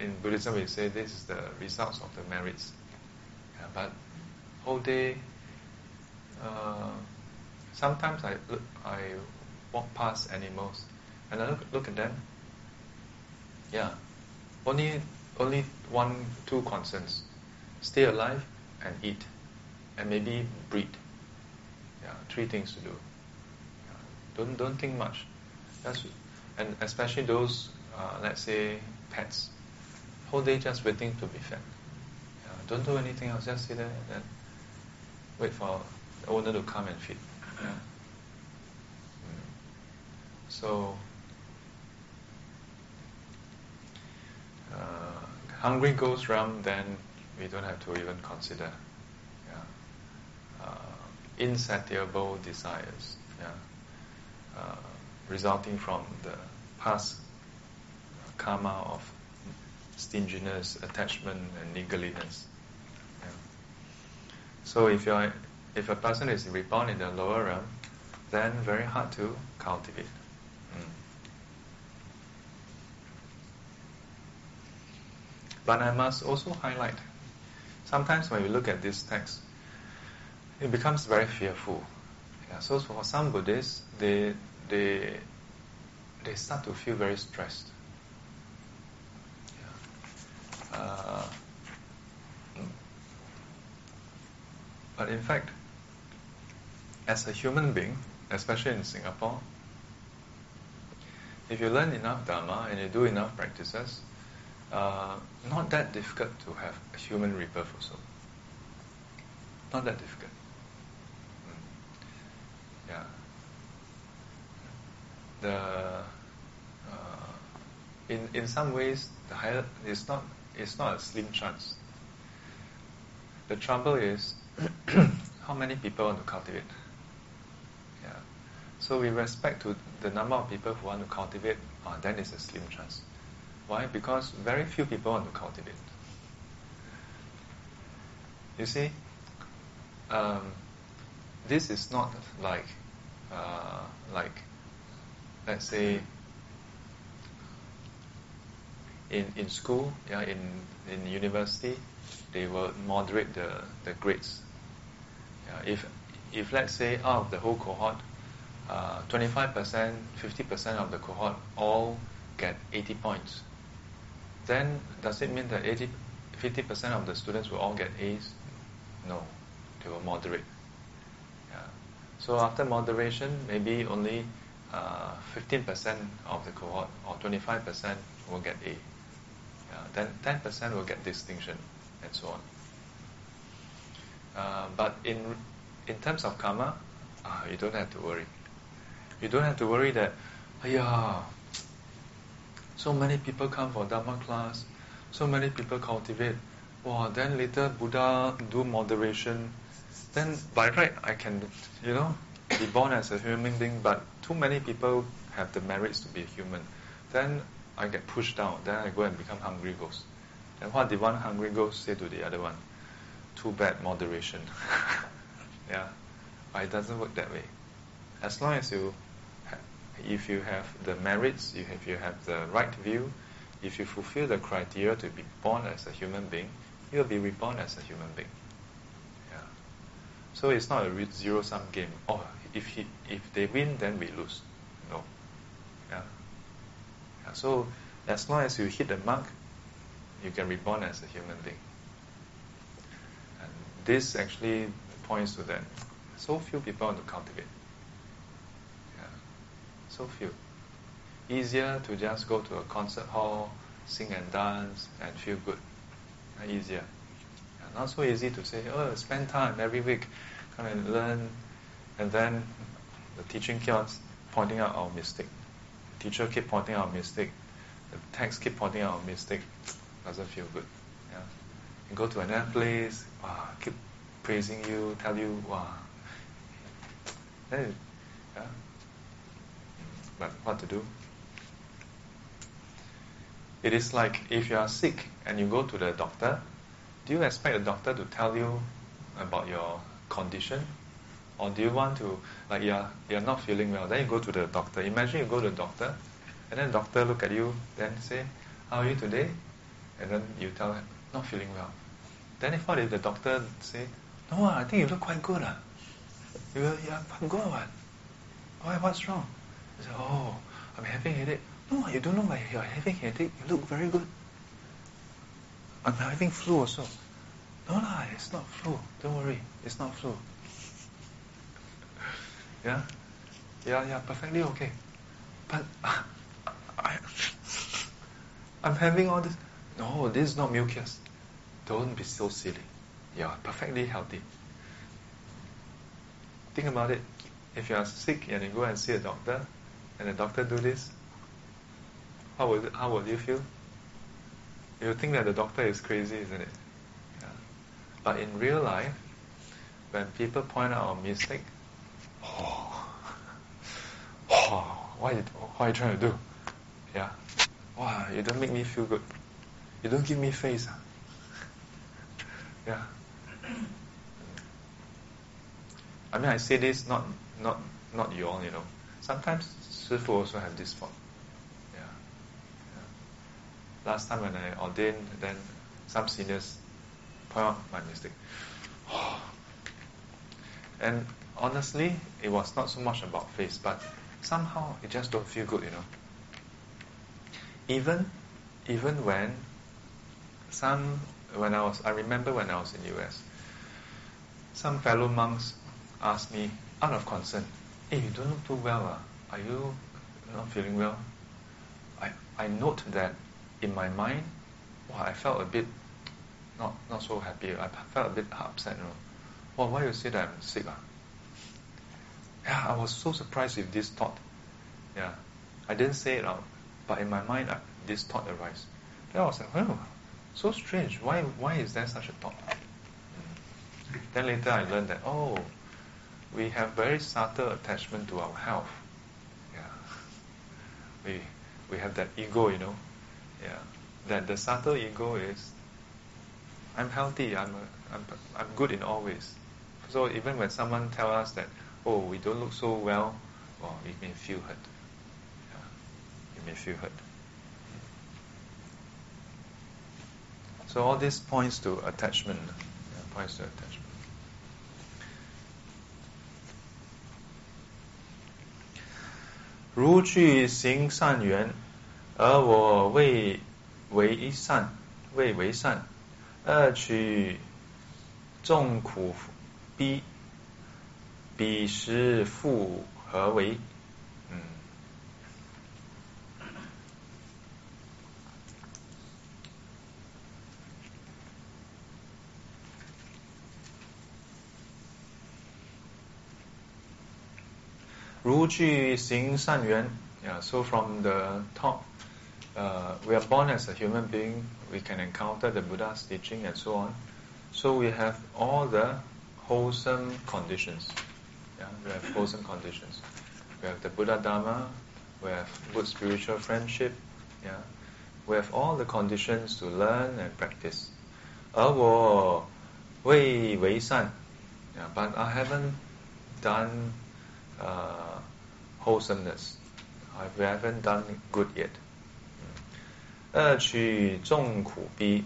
[SPEAKER 1] in Buddhism we say this is the results of the merits. Yeah, but whole day, uh, sometimes I look, I walk past animals and I look, look at them. Yeah, only only one, two concerns. Stay alive and eat. And maybe breed. Yeah, three things to do. Yeah. Don't, don't think much. That's, and especially those, uh, let's say, pets. Whole day just waiting to be fed. Yeah, don't do anything else. Just sit there and wait for the owner to come and feed. So, uh, hungry ghost realm, then we don't have to even consider yeah, uh, insatiable desires, yeah, uh, resulting from the past karma of stinginess, attachment, and niggardliness. Yeah. So if you if a person is reborn in the lower realm, then very hard to cultivate. Mm. But I must also highlight, sometimes when you look at this text, it becomes very fearful. Yeah, so for some Buddhists, they they they start to feel very stressed. Uh, but in fact, as a human being, especially in Singapore, if you learn enough Dharma and you do enough practices, uh, not that difficult to have a human rebirth also. Not that difficult. Mm. Yeah the uh, in in some ways the higher is not it's not a slim chance. The trouble is [coughs] how many people want to cultivate. So with respect to the number of people who want to cultivate, uh, then it's a slim chance. Why? Because very few people want to cultivate. You see, um, this is not like uh, like let's say in, in school, yeah, in, in university, they will moderate the, the grades. Yeah, if, if let's say out of the whole cohort, uh, 25%, 50% of the cohort all get 80 points, then does it mean that 80, 50% of the students will all get A's? No, they will moderate. Yeah. So after moderation, maybe only uh, 15% of the cohort or 25% will get A. Yeah, then 10% will get distinction and so on. Uh, but in in terms of karma, uh, you don't have to worry. You don't have to worry that, yeah, so many people come for Dharma class, so many people cultivate. Wow, then later Buddha do moderation. Then by right I can, you know, be born as a human being, but too many people have the merits to be human. Then I get pushed down. Then I go and become hungry ghost. And what did one hungry ghost say to the other one? Too bad moderation. [laughs] yeah, but it doesn't work that way. As long as you, if you have the merits, if you have the right view, if you fulfill the criteria to be born as a human being, you'll be reborn as a human being. Yeah. So it's not a zero sum game. Oh, if he, if they win, then we lose. No. Yeah. yeah. So as long as you hit the mark, you can be reborn as a human being. And this actually points to that. So few people want to cultivate. So few. Easier to just go to a concert hall, sing and dance, and feel good. Uh, easier. Yeah. Not so easy to say, oh, spend time every week, come and learn and then the teaching keeps pointing out our mistake. The teacher keep pointing out our mistake. The text keep pointing out our mistake. [tsk] Doesn't feel good. Yeah. You go to another place, wow, ah, keep praising you, tell you, wow. Then, yeah. But what to do? It is like if you are sick and you go to the doctor, do you expect the doctor to tell you about your condition or do you want to, like you're, you're not feeling well, then you go to the doctor. Imagine you go to the doctor, and then the doctor look at you, then say, how are you today? And then you tell him, not feeling well. Then if what if the doctor say, no, I think you look quite good. Ah. You go, yeah, I'm good. What? Why, what's wrong? You say, oh, I'm having a headache. No, you don't know why you're having a headache. You look very good. I'm having flu also. No, lah, it's not flu. Don't worry, it's not flu. [laughs] Yeah? Yeah, yeah, perfectly okay. But uh, [laughs] I, [laughs] I'm having all this. No, this is not mucus. Don't be so silly. You're perfectly healthy. Think about it. If you are sick and you go and see a doctor, and the doctor do this, how would how would you feel? You think that the doctor is crazy, isn't it? Yeah. But in real life, when people point out a mistake, [laughs] oh, oh, what, are you, what are you trying to do? Yeah. Wow, you don't make me feel good. You don't give me face. Ah. [laughs] Yeah. I mean, I say this not not not you all, you know. Sometimes Sifu also have this fault. Yeah. yeah. Last time when I ordained, then some seniors point out my mistake. [sighs] and honestly, it was not so much about face, but somehow it just don't feel good, you know. Even even when some when I was I remember when I was in US, some fellow monks asked me out of concern, Hey, you don't look too well, uh. Are you not feeling well? I I note that in my mind, wow, I felt a bit not not so happy. I felt a bit upset, you know. Well, why you say that I'm sick? Uh? Yeah, I was so surprised with this thought. Yeah, I didn't say it out, but in my mind, I, this thought arose. Then I was like, oh, so strange. Why, why is there such a thought? Then later I learned that, oh, we have very subtle attachment to our health. We, we have that ego, you know. Yeah. That the subtle ego is, I'm healthy, I'm, a, I'm, I'm good in all ways. So even when someone tells us that, oh, we don't look so well, oh, well, we may feel hurt. Yeah. You may feel hurt. So all this points to attachment. Yeah, points to attachment. 如去行善缘，而我未为善，未为善，二取众苦逼，彼时复何为？？Ruchi Sing San Yuan. Yeah, so from the top, uh, we are born as a human being, we can encounter the Buddha's teaching and so on. So we have all the wholesome conditions. Yeah, we have wholesome conditions. We have the Buddha Dharma, we have good spiritual friendship, yeah. We have all the conditions to learn and practice. 而我未为善, yeah, but I haven't done uh, wholesomeness. We haven't done good yet. 恶取众苦逼，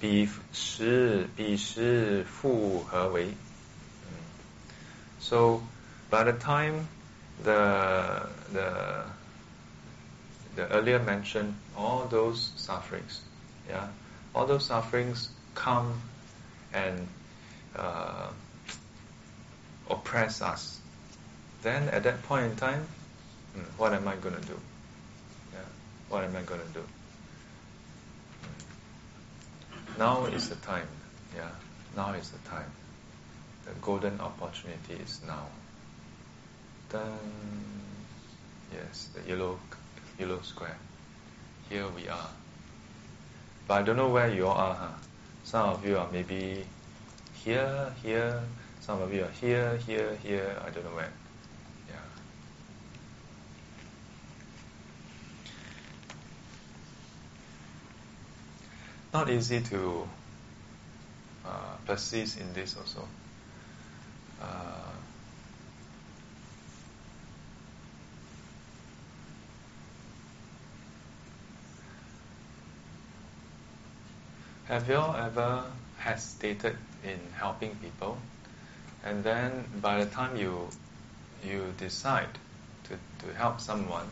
[SPEAKER 1] 彼时彼时复何为？So by the time the the the earlier mentioned all those sufferings, yeah, all those sufferings come and uh, oppress us, then at that point in time, hmm, what am I going to do? Yeah, what am I going to do? Hmm. Now is the time. Yeah, now is the time. The golden opportunity is now. Then, yes, the yellow, yellow square. Here we are. But I don't know where you all are. Huh? Some of you are maybe here, here, some of you are here, here, here, I don't know where. Yeah. Not easy to uh, persist in this also. Uh, have you all ever hesitated in helping people? And then by the time you you decide to, to help someone,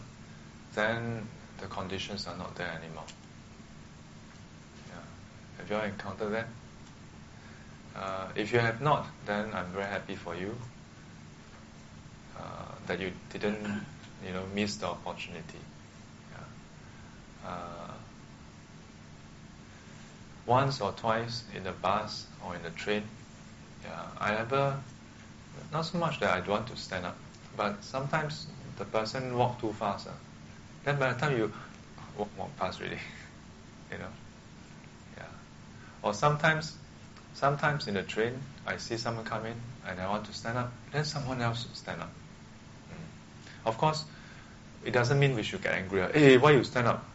[SPEAKER 1] then the conditions are not there anymore. Yeah. Have you all encountered that? Uh, if you have not, then I'm very happy for you uh, that you didn't, you know, miss the opportunity. Yeah. Uh, once or twice in the bus or in the train, yeah, I ever, not so much that I don't want to stand up, but sometimes the person walk too fast. Uh, then by the time you walk, walk past really, [laughs] you know, yeah. Or sometimes, sometimes in the train, I see someone come in and I want to stand up, then someone else stand up. Mm. Of course, it doesn't mean we should get angry. Hey, why you stand up?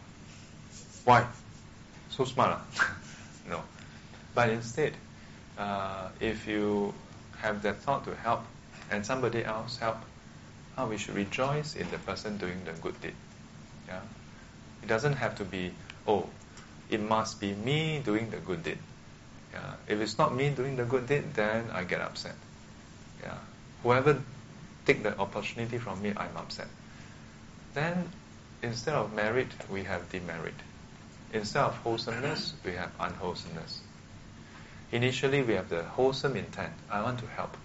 [SPEAKER 1] Why? So smart. ah? [laughs] no. But instead, uh, if you have that thought to help and somebody else help, ah, we should rejoice in the person doing the good deed. Yeah? It doesn't have to be, oh, it must be me doing the good deed. Yeah? If it's not me doing the good deed, then I get upset. Yeah? Whoever take the opportunity from me, I'm upset. Then instead of merit, we have demerit. Instead of wholesomeness, we have unwholesomeness. Initially, we have the wholesome intent. I want to help.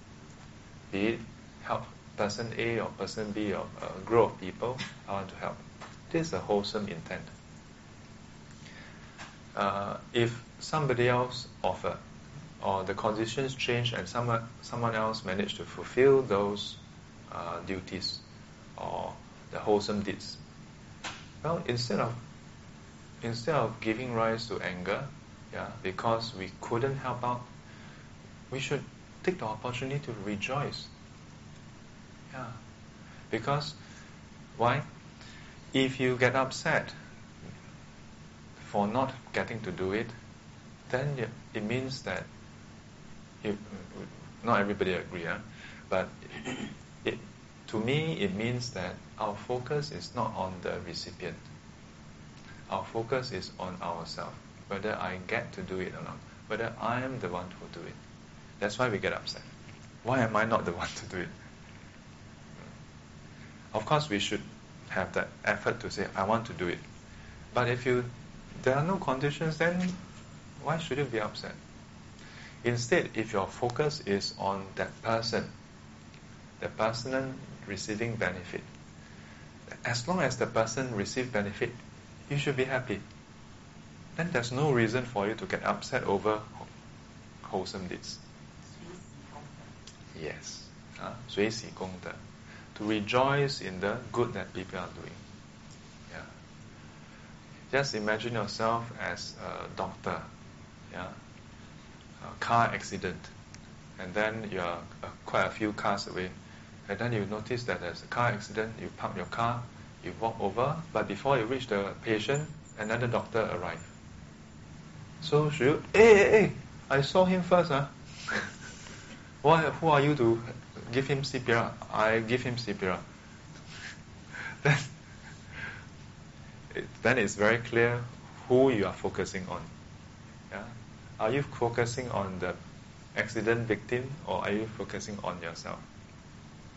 [SPEAKER 1] Be it help person A or person B or a group of people, I want to help. This is a wholesome intent. Uh, if somebody else offer, or the conditions change and someone, someone else managed to fulfill those uh, duties or the wholesome deeds, well, instead of instead of giving rise to anger, yeah, because we couldn't help out, we should take the opportunity to rejoice. Yeah. Because why? If you get upset for not getting to do it, then it means that you, not everybody agree, huh? but [coughs] it, to me it means that our focus is not on the recipient. Our focus is on ourselves, whether I get to do it or not, whether I am the one who do it. That's why we get upset. Why am I not the [laughs] one to do it? Of course, we should have that effort to say, I want to do it. But if you there are no conditions, then why should you be upset? Instead, if your focus is on that person, the person receiving benefit, as long as the person receives benefit, you should be happy then there's no reason for you to get upset over wholesome deeds. Yes. Uh, to rejoice in the good that people are doing. Yeah. Just imagine yourself as a doctor. Yeah. A car accident. And then you're uh, quite a few cars away. And then you notice that there's a car accident. You park your car. You walk over. But before you reach the patient, another doctor arrives so should you, hey, eh, eh, hey, eh, hey, I saw him first. Huh? [laughs] Why, who are you to give him CPR? I give him CPR. [laughs] then, it, then it's very clear who you are focusing on. Yeah? Are you focusing on the accident victim or are you focusing on yourself?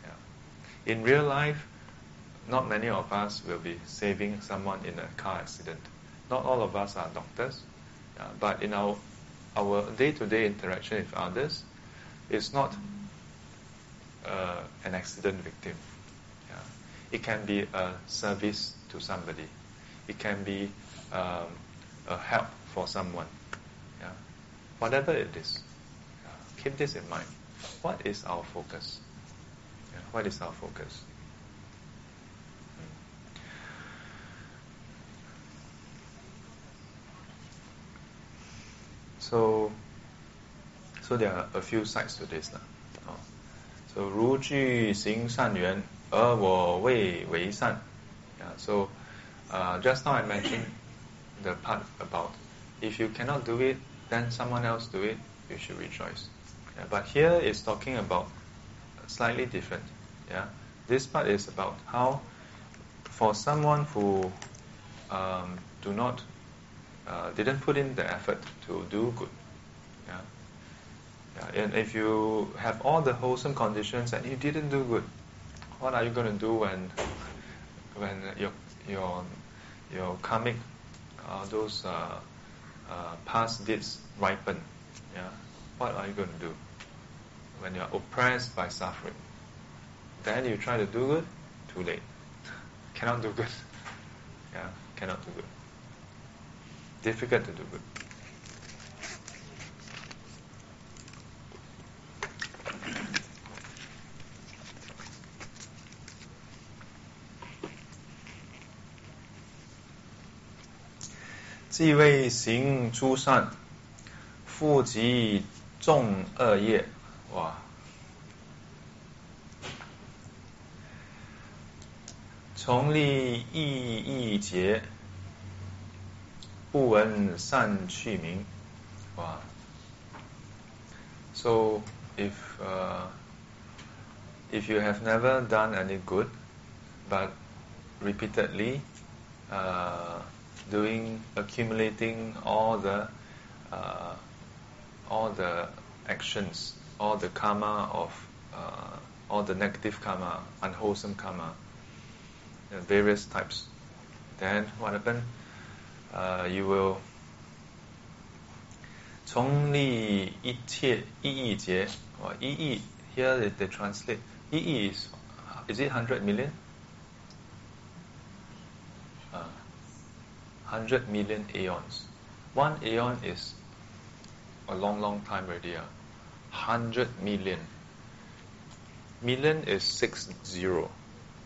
[SPEAKER 1] Yeah. In real life, not many of us will be saving someone in a car accident. Not all of us are doctors, yeah, but in our our day-to-day interaction with others, it's not uh, an accident victim. Yeah. It can be a service to somebody. It can be um, a help for someone. Yeah. Whatever it is, keep this in mind. What is our focus? What is our focus? So, so there are a few sides to this. lah. Oh. So, 如具行善缘，而我为为善. Yeah, so, uh, just now I mentioned [coughs] the part about if you cannot do it, then someone else do it, you should rejoice. Yeah, but here it's talking about slightly different. Yeah, this part is about how for someone who um, do not uh, didn't put in the effort to do good. Yeah? Yeah, and if you have all the wholesome conditions and you didn't do good, what are you going to do when when your your your karmic uh, those uh, uh, past deeds ripen? Yeah, what are you going to do when you are oppressed by suffering? Then you try to do good, too late. [laughs] cannot do good. [laughs] Yeah, cannot do good difficult to do good. "既为行诸善，复及众恶业。哇！从立意义节，不闻善趣名，哇！So Wow. So if uh, if you have never done any good, but repeatedly uh, doing accumulating all the uh, all the actions, all the karma of all the negative karma, unwholesome karma, various types. Then what happened? Uh, you will 从利一切意义劫 or 意义 here they, they translate 意义 is is it hundred million? Uh, hundred million aeons. One aeon is a long, long time already. Uh. Hundred million. Million is six zero,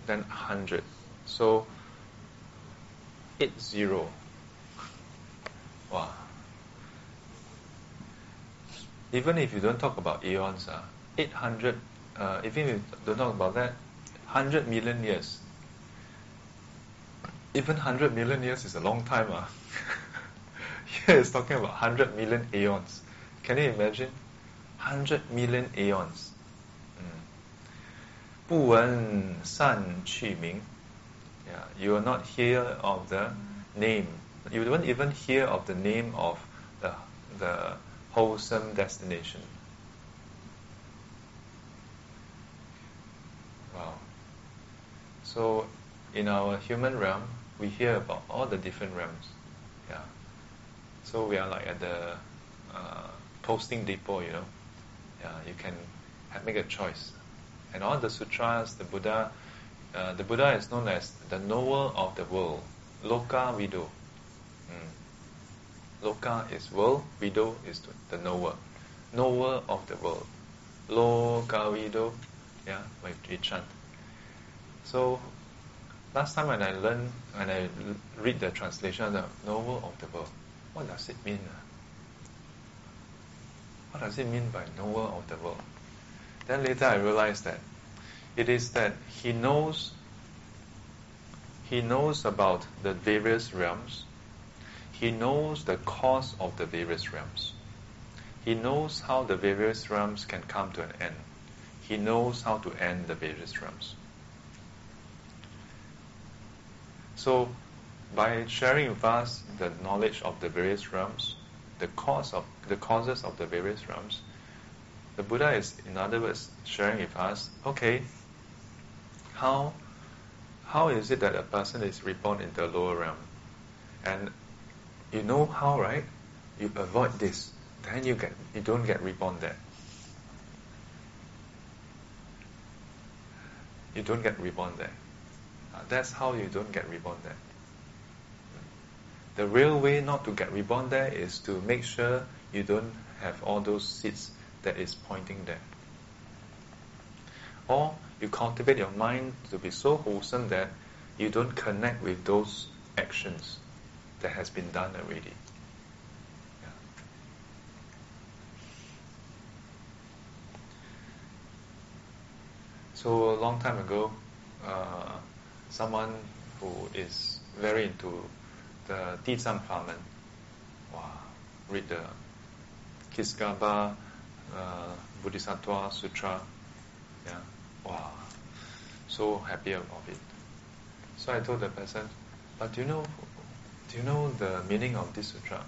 [SPEAKER 1] then hundred. So eight zero. Wow. Even if you don't talk about eons, uh, ah, 800, uh, even if you don't talk about that, 100 million years. Even 100 million years is a long time. Uh. [laughs] Here it's talking about 100 million eons. Can you imagine? 100 million eons. 不闻善趣名. Mm. Yeah, you will not hear of the name you won't even hear of the name of the, the wholesome destination. Wow. So, in our human realm, we hear about all the different realms. Yeah. So we are like at the uh, posting depot, you know. Yeah, you can have, make a choice. And all the sutras, the Buddha, uh, the Buddha is known as the knower of the world, Loka Vido. Mm. Loka is world, Vido is the knower, knower of the world. Loka Vido, yeah, we chant. So last time when I learned, when I read the translation, the knower of the world, what does it mean? What does it mean by knower of the world? Then later I realized that it is that he knows he knows about the various realms. He knows the cause of the various realms. He knows how the various realms can come to an end. He knows how to end the various realms. So, by sharing with us the knowledge of the various realms, the cause of the causes of the various realms, the Buddha is, in other words, sharing with us, okay, how how is it that a person is reborn in the lower realm? And you know how, right? You avoid this, then you get you don't get reborn there. You don't get reborn there. Uh, that's how you don't get reborn there. The real way not to get reborn there is to make sure you don't have all those seeds that is pointing there. Or you cultivate your mind to be so wholesome that you don't connect with those actions that has been done already. Yeah. So a long time ago, uh, someone who is very into the Dizang Famen, wow, read the Ksitigarbha uh, Bodhisattva Sutra, yeah, wow, so happy about it. So I told the person, but you know, do you know the meaning of this sutra?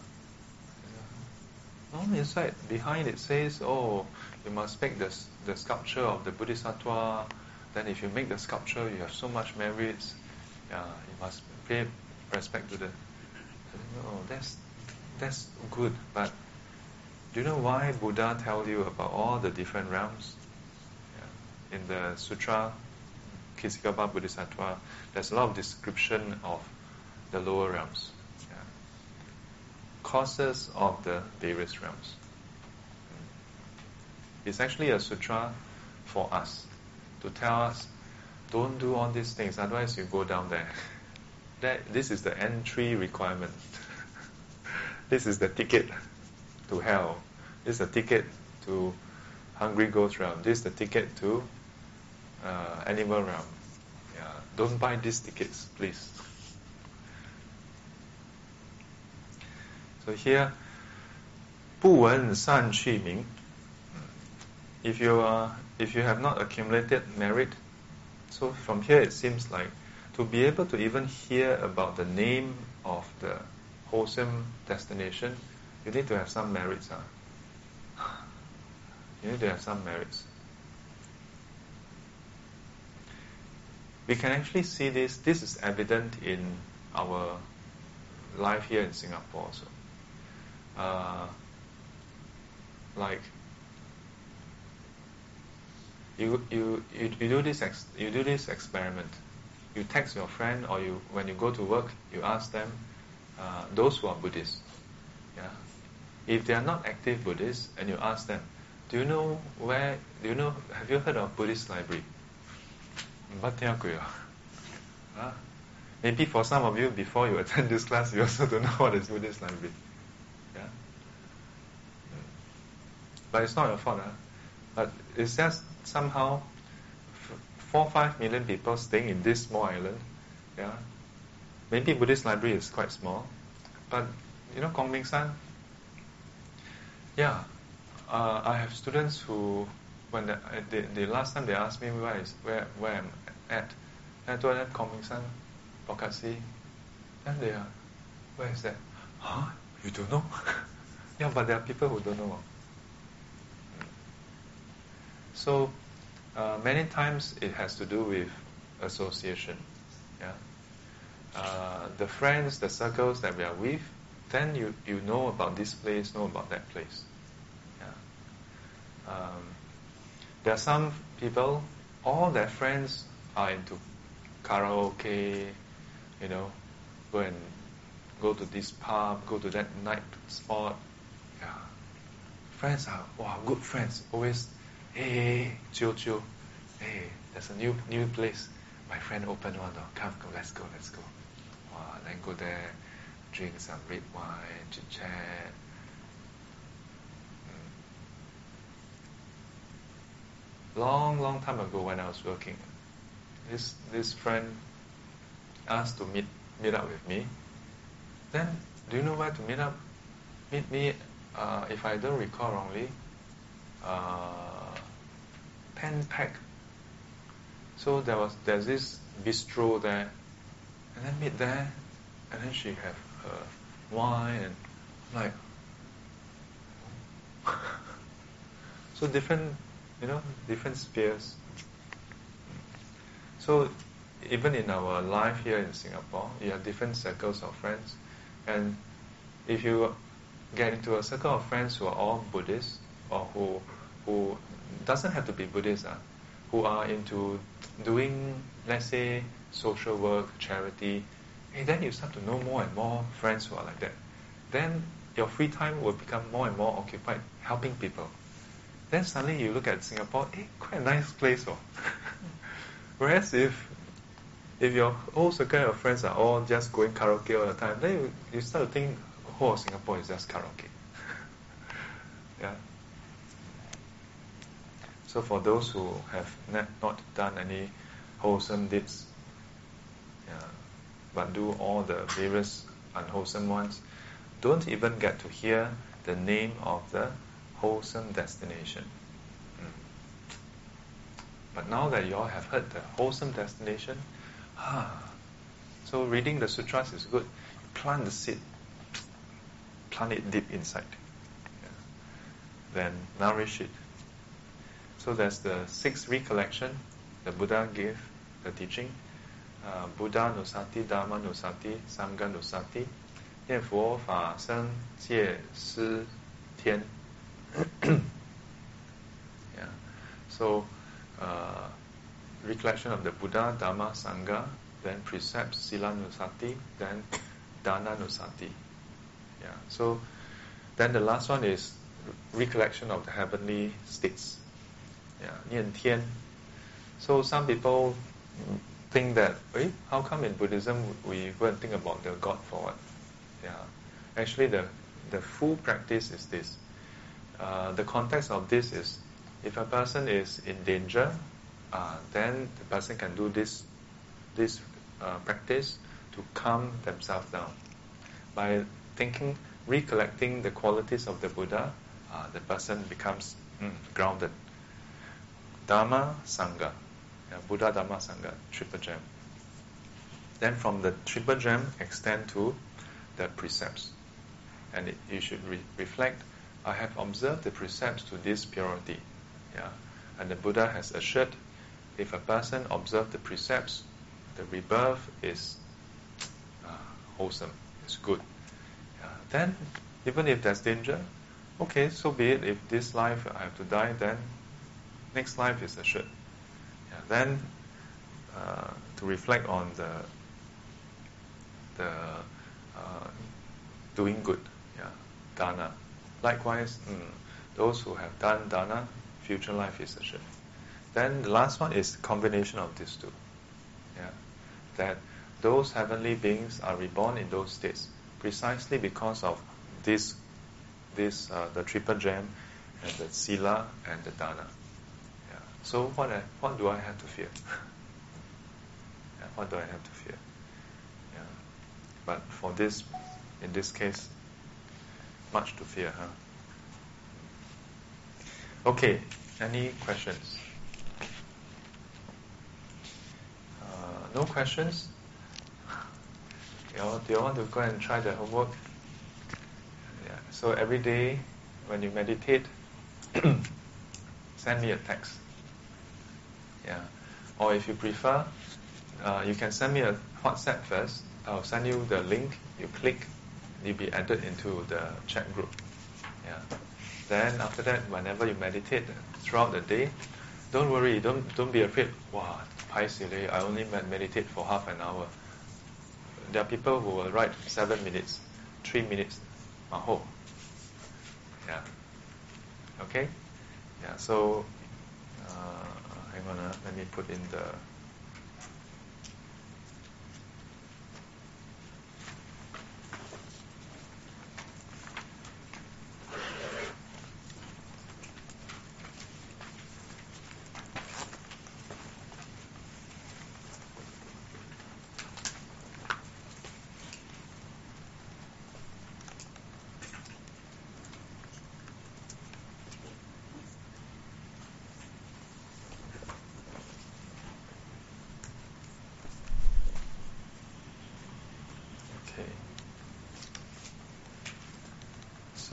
[SPEAKER 1] No, inside, behind it says, oh, you must make the, the sculpture of the Bodhisattva. Then if you make the sculpture, you have so much merits. Yeah, you must pay respect to the. No, that's that's good, but do you know why Buddha tell you about all the different realms? Yeah. In the sutra, Ksitigarbha Bodhisattva, there's a lot of description of the lower realms. Causes of the various realms. It's actually a sutra for us to tell us, don't do all these things, otherwise you go down there. [laughs] That this is the entry requirement. [laughs] this is the ticket to hell. This is the ticket to hungry ghost realm. This is the ticket to uh, animal realm. Yeah, don't buy these tickets, please. [laughs] So here, 不闻善趣名. If you are, if you have not accumulated merit, so from here it seems like to be able to even hear about the name of the wholesome destination, you need to have some merits. Huh? You need to have some merits. We can actually see this. This is evident in our life here in Singapore also. Uh, like you, you, you, do this ex, you do this experiment. You text your friend or you when you go to work, you ask them, uh, those who are Buddhists, yeah. If they are not active Buddhists, and you ask them, do you know where? Do you know? Have you heard of Buddhist library? [laughs] Huh? Maybe for some of you, before you [laughs] attend this class, you also don't know what is Buddhist library. But it's not your fault. Huh? But it's just somehow four five million people staying in this small island. Yeah? Maybe Buddhist library is quite small. But, you know, Kong Meng San, yeah, uh, I have students who, when the, the, the, last time they asked me where is where where I'm at, I told them Kong Meng San, Phor Kark See. and they are, where is that? Huh? You don't know? [laughs] yeah, but there are people who don't know. So, uh, many times it has to do with association. Yeah. Uh, the friends, the circles that we are with, then you, you know about this place, know about that place. Yeah. Um, there are some people, all their friends are into karaoke, you know, go and go to this pub, go to that night spot. Yeah. Friends are, wow, good friends. Always, hey, chill, chill. Hey, there's a new new place. My friend opened one door. Come, come, let's go, let's go. Wow, then go there, drink some red wine, chit chat. Long, long time ago when I was working, this this friend asked to meet meet up with me. Then, do you know where to meet up? Meet me, uh, if I don't recall wrongly, uh, Pen Pack. So there was there's this bistro there, and then meet there, and then she have her wine and like. [laughs] so different, you know, different spheres. So even in our life here in Singapore, you have different circles of friends, and if you get into a circle of friends who are all Buddhists or who who doesn't have to be Buddhist, uh, who are into doing let's say social work, charity, hey, then you start to know more and more friends who are like that. Then your free time will become more and more occupied helping people. Then suddenly you look at Singapore, hey, quite a nice place. Oh. [laughs] Whereas if if your whole circle of friends are all just going karaoke all the time, then you, you start to think whole of Singapore is just karaoke. So for those who have not, not done any wholesome deeds, yeah, but do all the various unwholesome ones, don't even get to hear the name of the wholesome destination. Mm. But now that you all have heard the wholesome destination, ah, so reading the sutras is good. Plant the seed, plant it deep inside. Yeah. Then nourish it. So there's the sixth recollection the Buddha gave the teaching. Uh, Buddha nusati, Dharma nusati, Sangha nusati, 念佛法僧戒施天. yeah. [coughs] So, uh, recollection of the Buddha, Dharma, Sangha, then precepts, Sila Nusati, then Dana Nusati. Yeah. So, then the last one is recollection of the heavenly states. Yeah, 念天. So some people think that, eh, how come in Buddhism we and think about the God for what? Yeah. Actually, the, the full practice is this. Uh, the context of this is if a person is in danger, uh, then the person can do this, this uh, practice to calm themselves down by thinking recollecting the qualities of the Buddha, uh, the person becomes mm, grounded. Dharma Sangha, yeah, Buddha Dharma Sangha, triple gem. Then from the triple gem extend to the precepts. And it, you should re- reflect, I have observed the precepts to this purity. Yeah? And the Buddha has assured, if a person observes the precepts, the rebirth is uh, wholesome, it's good. Yeah. Then, even if there's danger, okay, so be it. If this life I have to die, then next life is assured. Yeah. Then, uh, to reflect on the the uh, doing good, yeah, dana. Likewise, mm, those who have done dana, future life is assured. Then the last one is combination of these two. Yeah, that those heavenly beings are reborn in those states precisely because of this, this uh, the triple gem, and the sila and the dana. So what I, what do I have to fear? [laughs] what do I have to fear? Yeah. But for this, in this case, much to fear, huh? Okay, any questions? Uh, no questions? You know, do you want to go and try the homework? Yeah. So every day when you meditate, [clears throat] send me a text. Yeah. Or if you prefer, uh, you can send me a WhatsApp first. I'll send you the link. You click, you'll be added into the chat group. Yeah. Then after that, whenever you meditate throughout the day, don't worry, don't don't be afraid. Wow, pai I only meditate for half an hour. There are people who will write seven minutes, three minutes, maho. Yeah. Okay. Yeah. So, uh, on. Uh, let me put in the. Okay.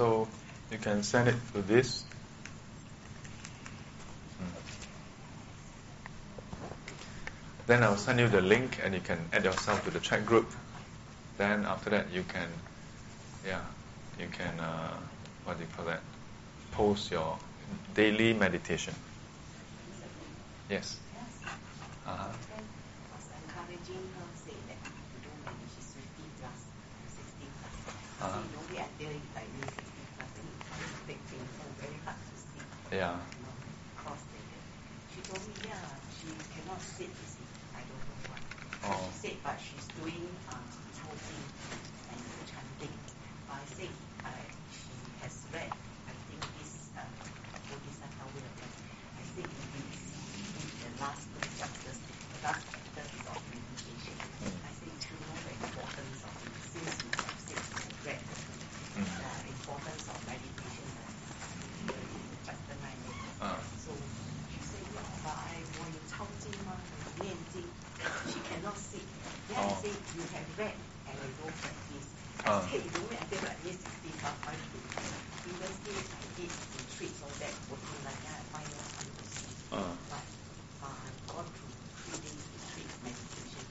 [SPEAKER 1] So you can send it to this. Then I'll send you the link and you can add yourself to the chat group. Then after that you can, yeah, you can, uh, what do you call that? Post your daily meditation. Yes. Uh-huh.
[SPEAKER 2] Then
[SPEAKER 1] Yeah.
[SPEAKER 2] I
[SPEAKER 1] Ah.
[SPEAKER 2] say, you don't wait until like this 60 plus five to previously I did retreats all that, working like that, I find no time to sleep.
[SPEAKER 1] Uh.
[SPEAKER 2] But uh, I've gone through three days retreat meditation.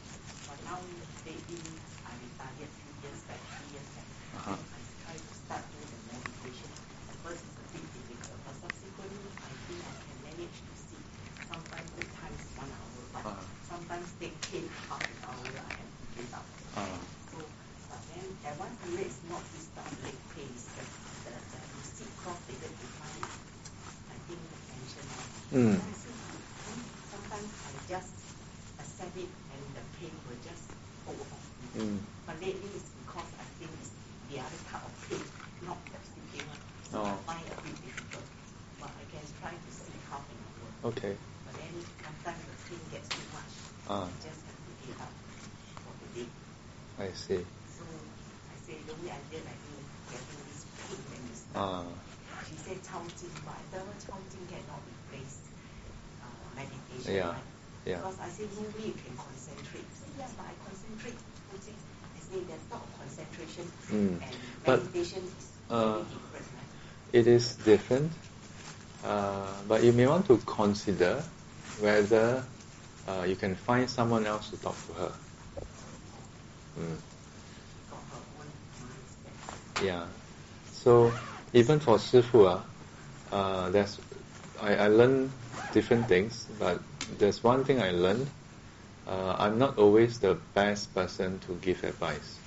[SPEAKER 2] But now lately I retired few years back, three years back.
[SPEAKER 1] Uh-huh.
[SPEAKER 2] I try to start doing the meditation. At first it's a bit difficult, but subsequently I think I can manage to see. Sometimes good times one hour, but
[SPEAKER 1] Uh-huh.
[SPEAKER 2] sometimes take ten half an hour I have to give up.
[SPEAKER 1] Uh.
[SPEAKER 2] So, but then at one period it's not this type of leg pace, the, the, the you sit cross-legged you find it, I think the tension.
[SPEAKER 1] Mm.
[SPEAKER 2] So
[SPEAKER 1] yeah.
[SPEAKER 2] Because say no way you can concentrate. Say yeah, but I concentrate. 抄经. I say there's not concentration
[SPEAKER 1] Mm.
[SPEAKER 2] and
[SPEAKER 1] But,
[SPEAKER 2] meditation is
[SPEAKER 1] uh,
[SPEAKER 2] very different. Right?
[SPEAKER 1] it is different, uh, but you may want to consider whether uh, you can find someone else to talk to her. Mm.
[SPEAKER 2] Got her own mindset.
[SPEAKER 1] Yeah. So even for Sifu, uh, uh, there's I, I learn different things, but there's one thing I learned. Uh, I'm not always the best person to give advice.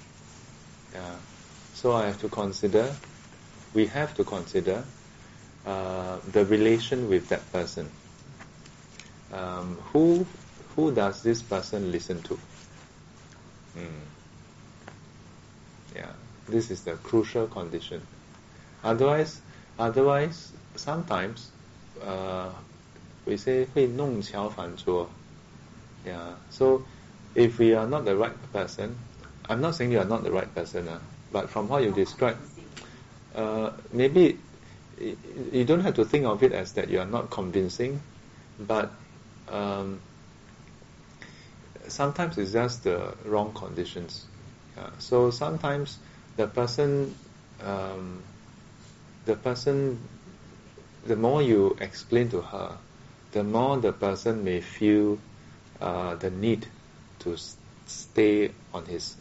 [SPEAKER 1] Yeah. So I have to consider. We have to consider uh, the relation with that person. Um, who who does this person listen to? Hmm. Yeah, this is the crucial condition. Otherwise, otherwise, sometimes uh, we say 会弄巧反拙. Yeah. So if we are not the right person, I'm not saying you are not the right person, uh, but from how you
[SPEAKER 2] Not
[SPEAKER 1] describe,
[SPEAKER 2] convincing.
[SPEAKER 1] uh, maybe y- you don't have to think of it as that you are not convincing, but um, sometimes it's just the wrong conditions. Yeah. So sometimes the person, um, the person, the more you explain to her, the more the person may feel uh, the need to stay on his.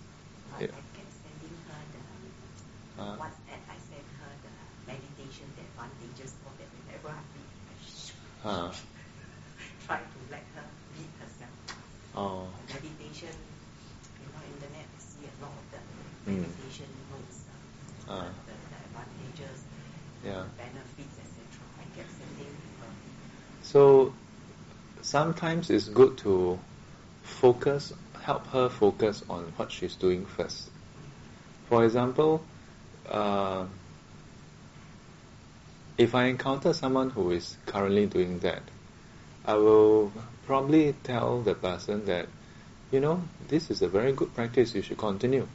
[SPEAKER 2] But
[SPEAKER 1] Yeah.
[SPEAKER 2] I kept sending her the
[SPEAKER 1] Uh,
[SPEAKER 2] WhatsApp. I sent her the meditation the advantages of it. Whenever I read, I
[SPEAKER 1] uh,
[SPEAKER 2] try to let her read herself.
[SPEAKER 1] oh,
[SPEAKER 2] Meditation, you know, internet I see a lot of the
[SPEAKER 1] Mm.
[SPEAKER 2] meditation notes, uh,
[SPEAKER 1] Ah.
[SPEAKER 2] the, the advantages,
[SPEAKER 1] yeah.
[SPEAKER 2] the benefits, etc. I kept sending to her.
[SPEAKER 1] So sometimes it's good to focus, help her focus on what she's doing first. For example, uh, if I encounter someone who is currently doing that, I will probably tell the person that, you know, this is a very good practice. You should continue.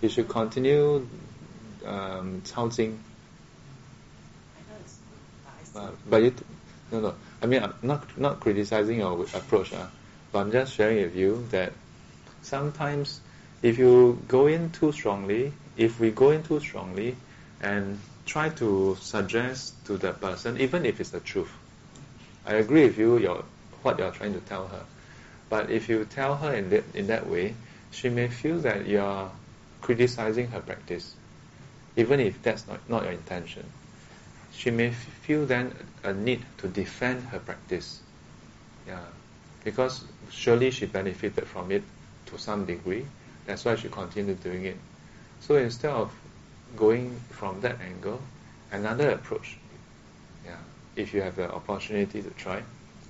[SPEAKER 1] You should continue um, 抄经
[SPEAKER 2] I know but I see
[SPEAKER 1] Uh, but you, no, no. I mean, I'm not not criticizing your approach, uh, but I'm just sharing with you that sometimes if you go in too strongly, if we go in too strongly, and try to suggest to that person, even if it's the truth, I agree with you. Your what you're trying to tell her, but if you tell her in that in that way, she may feel that you're criticizing her practice, even if that's not not your intention she may feel then a need to defend her practice. Yeah, because surely she benefited from it to some degree. That's why she continued doing it. So instead of going from that angle, another approach, yeah, if you have the opportunity to try,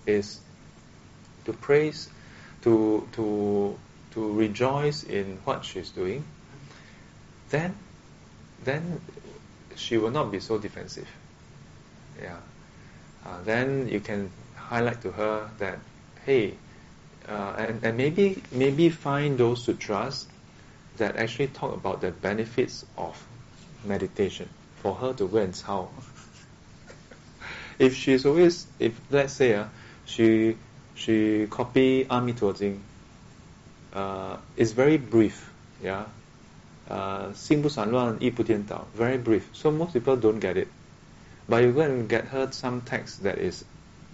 [SPEAKER 1] is to praise, to to to rejoice in what she's doing. Then, then she will not be so defensive. Yeah. Uh, then you can highlight to her that, hey, uh, and, and maybe maybe find those sutras that actually talk about the benefits of meditation for her to go and chao. if she's always, if let's say, uh, she she copy Amituo Jing, uh, it's very brief, yeah. Uh, 心不散乱，意不颠倒, very brief. So most people don't get it. But you go and get her some text that is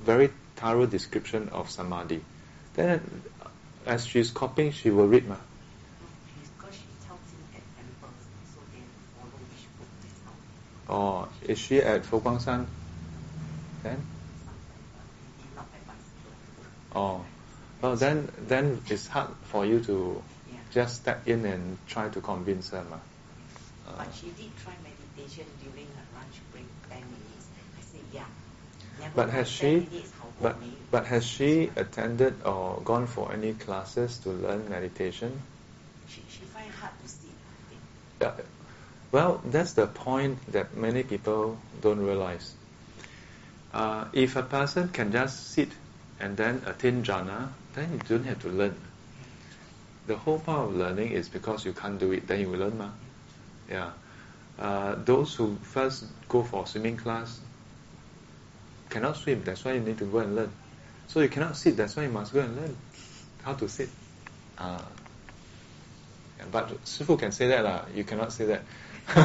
[SPEAKER 1] very thorough description of samadhi. Then, as she's copying, she will read. Ma. Or is she at Fo Guang Shan? Then? Oh. Well, then, then it's hard for you to
[SPEAKER 2] Yeah.
[SPEAKER 1] just step in and try to convince her. Ma. Uh,
[SPEAKER 2] But she did try meditation during her lunch break, 10 minutes. I said, yeah. Never
[SPEAKER 1] But has she, but, but has she attended or gone for any classes to learn meditation?
[SPEAKER 2] She, she find it hard to sit, I think.
[SPEAKER 1] Yeah. Well, that's the point that many people don't realize. Uh, if a person can just sit and then attain jhana, then you don't have to learn. The whole point of learning is because you can't do it, then you will learn, ma. Yeah. Uh, those who first go for swimming class cannot swim, that's why you need to go and learn. So you cannot sit, that's why you must go and learn how to sit. Uh, but Sifu can say that, lah. you cannot say that. [laughs] [laughs]
[SPEAKER 2] I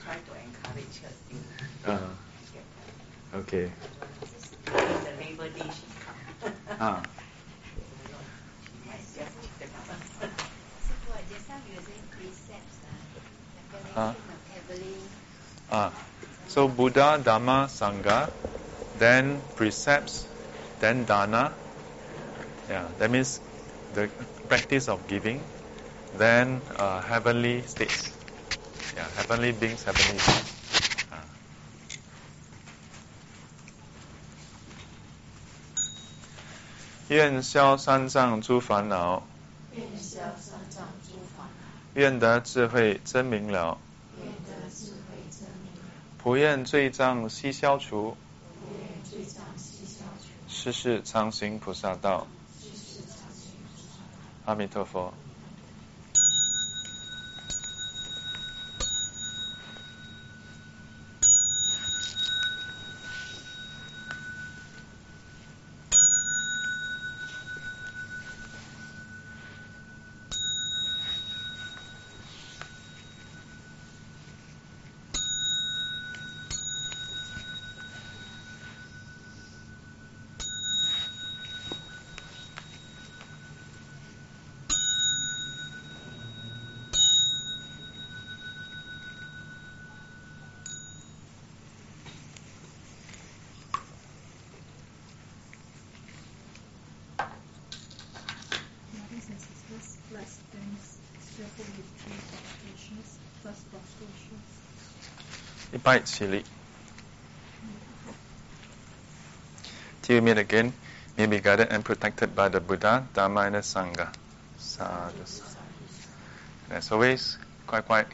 [SPEAKER 2] try to encourage her still.
[SPEAKER 1] uh, okay.
[SPEAKER 2] The Labor Day she come.
[SPEAKER 1] Ah.
[SPEAKER 2] She just take the bus.
[SPEAKER 4] So for just now you were saying precepts, uh,
[SPEAKER 1] so Buddha, Dhamma, Sangha, then precepts, then dana. Yeah, that means the practice of giving, then uh, heavenly states. Yeah, heavenly beings, heavenly beings. Uh. Yen xiao san
[SPEAKER 4] fan lao. Yen xiao san fan
[SPEAKER 1] lao. Yen zhi hui zhen ming lao.
[SPEAKER 4] 不愿罪障悉消除，
[SPEAKER 1] 世世常行菩萨道。
[SPEAKER 4] 世世常行菩萨道。
[SPEAKER 1] 阿弥陀佛。right, Sili. Till we meet again, may be guided and protected by the Buddha, Dharma, and the Sangha. Sadhu. As always, quite, quite.